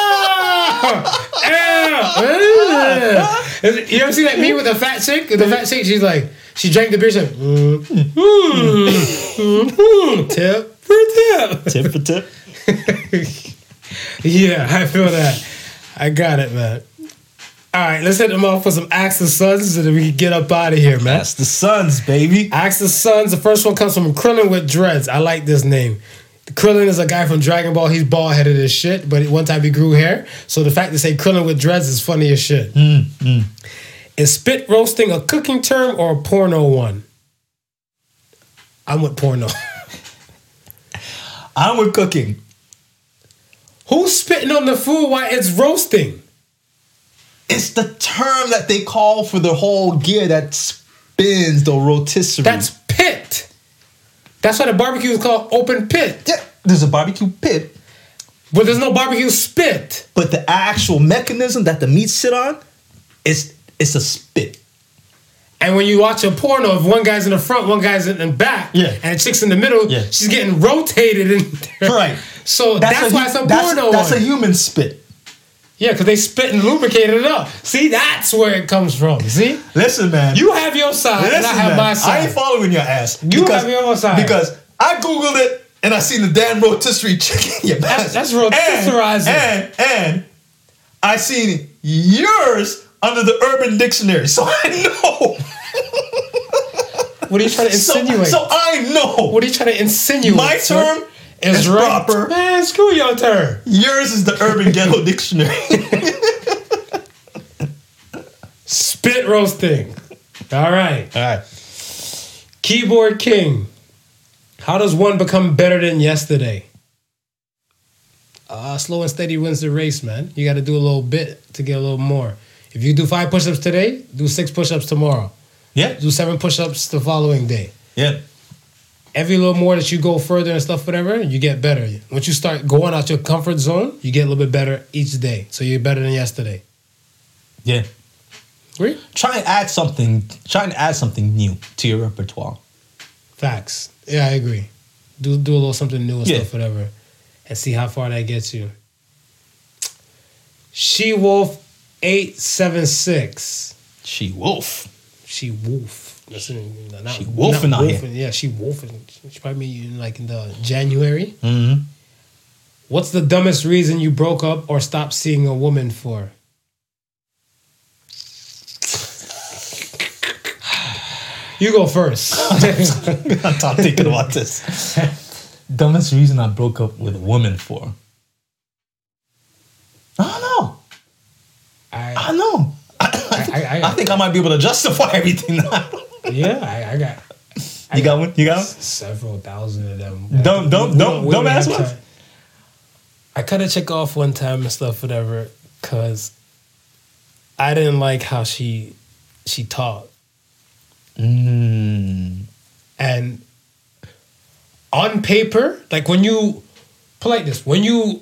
You ever see that meme with the fat chick? The fat chick, she's like, she drank the beer, she's like, mm, mm, mm, mm, tip for tip. tip for tip. Yeah, I feel that. I got it, man. All right, let's hit them off for some Axe the Sons so that we can get up out of here, man. That's the Suns, baby. Axe the Sons, the first one comes from Krillin with Dreads. I like this name. Krillin is a guy from Dragon Ball. He's bald headed as shit, but one time he grew hair. So the fact to say Krillin with Dreads is funny as shit. Hmm, hmm. Is spit roasting a cooking term or a porno one? I'm with porno. I'm with cooking. Who's spitting on the food while it's roasting? It's the term that they call for the whole gear that spins the rotisserie. That's pit. That's why the barbecue is called open pit. yeah. There's a barbecue pit, But there's no barbecue spit. but the actual mechanism that the meat sit on, is it's a spit. And when you watch a porno, if one guy's in the front, one guy's in the back, Yeah. and the chick's in the middle, Yeah. she's getting rotated in there. Right. So that's, a why hu- it's a that's, porno That's one. a human spit. Yeah, because they spit and lubricated it up. See, that's where it comes from. See? Listen, man. You have your side, and I Listen, have man. my side. I ain't following your ass. You have your own side. Because I googled it and I seen the damn rotisserie chicken. Yeah, That's- that's rotisserizing. And, and and I seen yours under the Urban Dictionary, so I know. What are you trying to insinuate? so I know. what are you trying to insinuate? My term is right. proper. Man, screw your term. Yours is the Urban Ghetto Dictionary. Spit roasting. All right. All right. Keyboard King. How does one become better than yesterday? Uh, slow and steady wins the race, man. You got to do a little bit to get a little more. If you do five push ups today, do six push ups tomorrow. Yeah. Do seven push ups the following day. Yeah. Every little more that you go further and stuff, whatever, you get better. Once you start going out your comfort zone, you get a little bit better each day. So you're better than yesterday. Yeah. Agree? Try and add something. Try and add something new to your repertoire. Facts. Yeah, I agree. Do do a little something new and Yeah. stuff, whatever, and see how far that gets you. She Wolf eight seven six. She wolf. She Wolf. Listen, not, She wolfing not out here. wolfing. Yeah, she wolfing. She probably meet you in like in the January. Mm-hmm. What's the dumbest reason you broke up or stopped seeing a woman for? You go first. I'm not thinking about this. Dumbest reason I broke up with a woman for. I don't know. I, I know. I, I- I- I think I might be able to justify everything now. Yeah, I, I got You got one? You got one? several thousand of them. Don't- don't- We don't- we don't have ask time. I cut a chick off one time and stuff, whatever, because I didn't like how she she talked. Mm. And on paper, like when you put like this, when you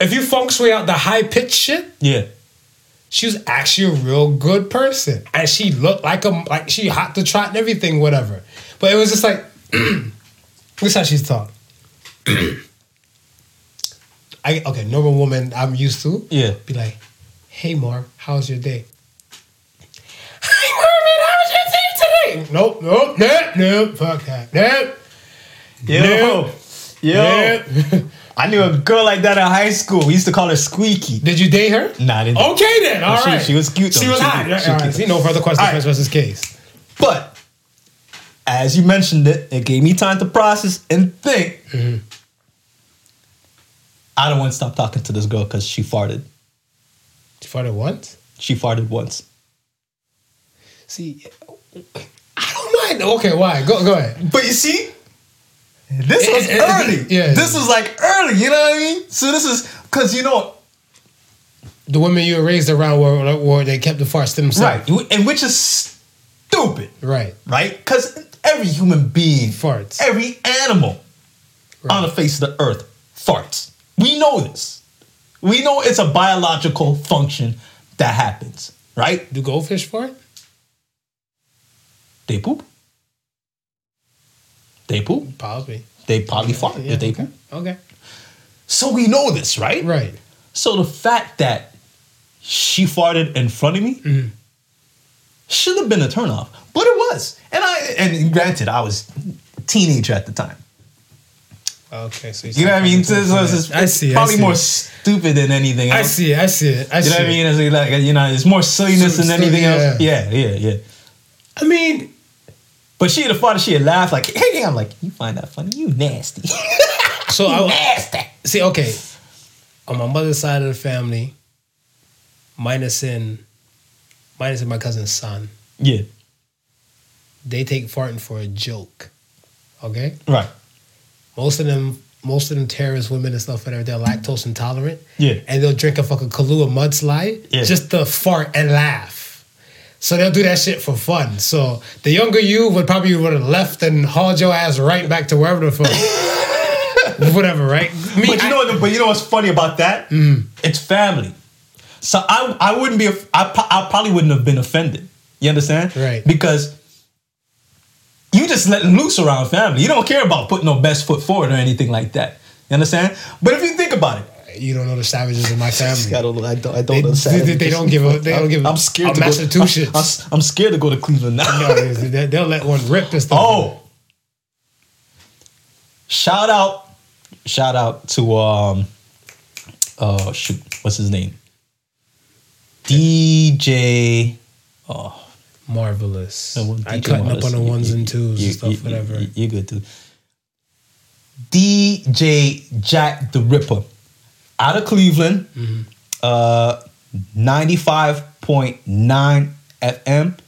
if you feng shui out the high pitch shit, Yeah. She was actually a real good person. And she looked like a like she hot to trot and everything, whatever. But it was just like this is how she's taught. I okay, normal woman I'm used to. Yeah. Be like, hey Mar, how's your day? Hi Marvin, how was your day today? Nope, nope, nope, nope, fuck that. Nope. Yo. Yo. nope. I knew a girl like that in high school. We used to call her Squeaky. Did you date her? Nah, I didn't. Okay then, all she- right. she was cute, though. She was She hot. cute. All right, see, no further questions. Right. Versus case. But as you mentioned it, it gave me time to process and think. Mm-hmm. I don't want to stop talking to this girl because she farted. She farted once? She farted once. See, I don't mind. Okay, why? Go go ahead. But you see, this eh, was it- it- early. yeah. This was like early. You know what I mean? So this is because you know The women you were raised around were, were they kept the farts to themselves. right, and which is stupid, Right. right? Because every human being Farts. every animal on the face of the earth farts. We know this. We know it's a biological function that happens, right? Do goldfish fart? They poop. They poop. Probably. They probably fart Yeah, if they okay. poop. Okay. So we know this, right? Right. So the fact that she farted in front of me Mm-hmm. should have been a turnoff, but it was. And I and granted, I was a teenager at the time. Okay. So You know what I mean? So, it's, I see. I Probably see. more stupid than anything else. I see. I see it. I You see. know what I mean? It's like you know, it's more silliness So- than so, anything else. yeah. Yeah, yeah, yeah. I mean, But she had a farted, she had laughed like, hey, I'm like, you find that funny? You nasty. so you I nasty. see. Okay, on my mother's side of the family, minus in, minus in my cousin's son, Yeah, they take farting for a joke. Okay. right. Most of them, most of them terrorist women and stuff, whatever, they're lactose intolerant. Yeah. And they'll drink a fucking Kahlua mudslide Yeah. just to fart and laugh. So they'll do that shit for fun. So the younger you would probably would have left and hauled your ass right back to wherever the fuck. Whatever, right? Me, But you I- know, what- but you know what's funny about that? Mm. It's family. So I, I wouldn't be, I, I probably wouldn't have been offended. You understand? Right. Because you just letting loose around family. You don't care about putting no best foot forward or anything like that. You understand? But if you think about it, you don't know the savages in my family. I don't, I don't, I They, they, they don't give a. They don't give. I'm scared a to go. Massachusetts. I'm, I'm scared to go to Cleveland now. No, they- they'll let one rip this stuff. Oh, shout out, shout out to um, uh, shoot, what's his name? DJ. Oh, Marvelous. no, I cutting up on the ones you- and twos you- and stuff, you- whatever. you- You're good too. DJ Jack the Ripper, out of Cleveland, Mm-hmm. uh, ninety-five point nine FM.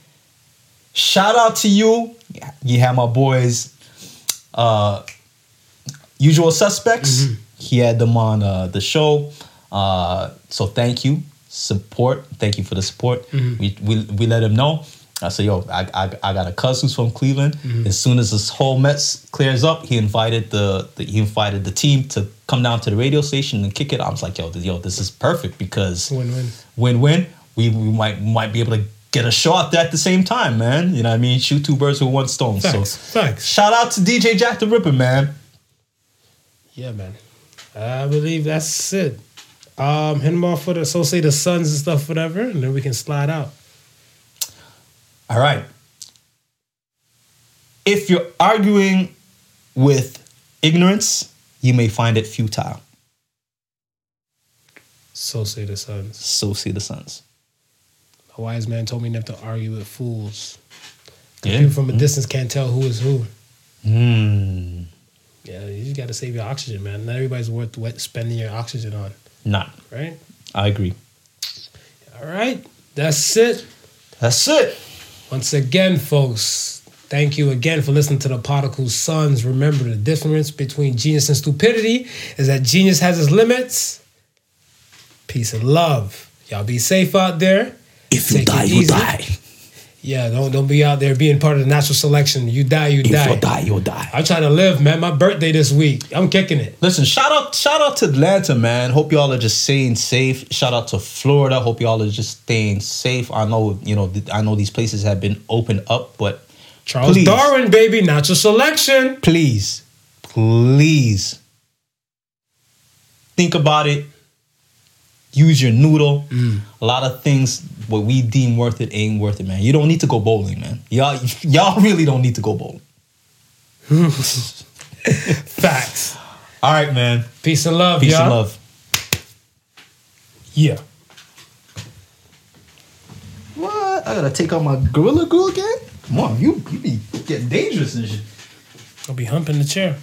Shout out to you. You have my boys, uh, Usual Suspects. Mm-hmm. He had them on uh, the show. Uh, so thank you, support. Thank you for the support. Mm-hmm. We, we we let him know. I said, yo, I, I, I got a cousin who's from Cleveland. Mm-hmm. As soon as this whole mess clears up, he invited the, the he invited the team to come down to the radio station and kick it. I was like, yo, yo, this is perfect because Win-win. win-win. We, we might might be able to get a shot at the same time, man. You know what I mean? Shoot two birds with one stone. Thanks. So Thanks. shout out to DJ Jack the Ripper, man. Yeah, man. I believe that's it. Um, hit them off with associated Suns and stuff, whatever, and then we can slide out. All right. If you're arguing with ignorance, you may find it futile. So say the sons. So say the sons. A wise man told me never to argue with fools. Yeah. People from a distance can't tell who is who. Hmm. Yeah, you just got to save your oxygen, man. Not everybody's worth what spending your oxygen on, Not. right? I agree. All right, that's it. That's it. Once again, folks, thank you again for listening to the Particle Sons. Remember, the difference between genius and stupidity is that genius has its limits. Peace and love. Y'all be safe out there. If you Take die, you die. Yeah, don't don't be out there being part of the natural selection. You die, you die. you'll die. You'll die. I'm trying to live, man. My birthday this week. I'm kicking it. Listen, shout out, shout out to Atlanta, man. Hope y'all are just staying safe. Shout out to Florida. Hope y'all are just staying safe. I know, you know, I know these places have been opened up, but Charles Please. Darwin, baby, natural selection. please, please think about it. Use your noodle. Mm. A lot of things what we deem worth it ain't worth it, man. You don't need to go bowling, man. Y'all, y'all really don't need to go bowling. Facts. All right, man. Peace and love, Peace y'all. and love. Yeah. What? I gotta take out my gorilla glue again? Come on, you you be getting dangerous and shit. I'll be humping the chair.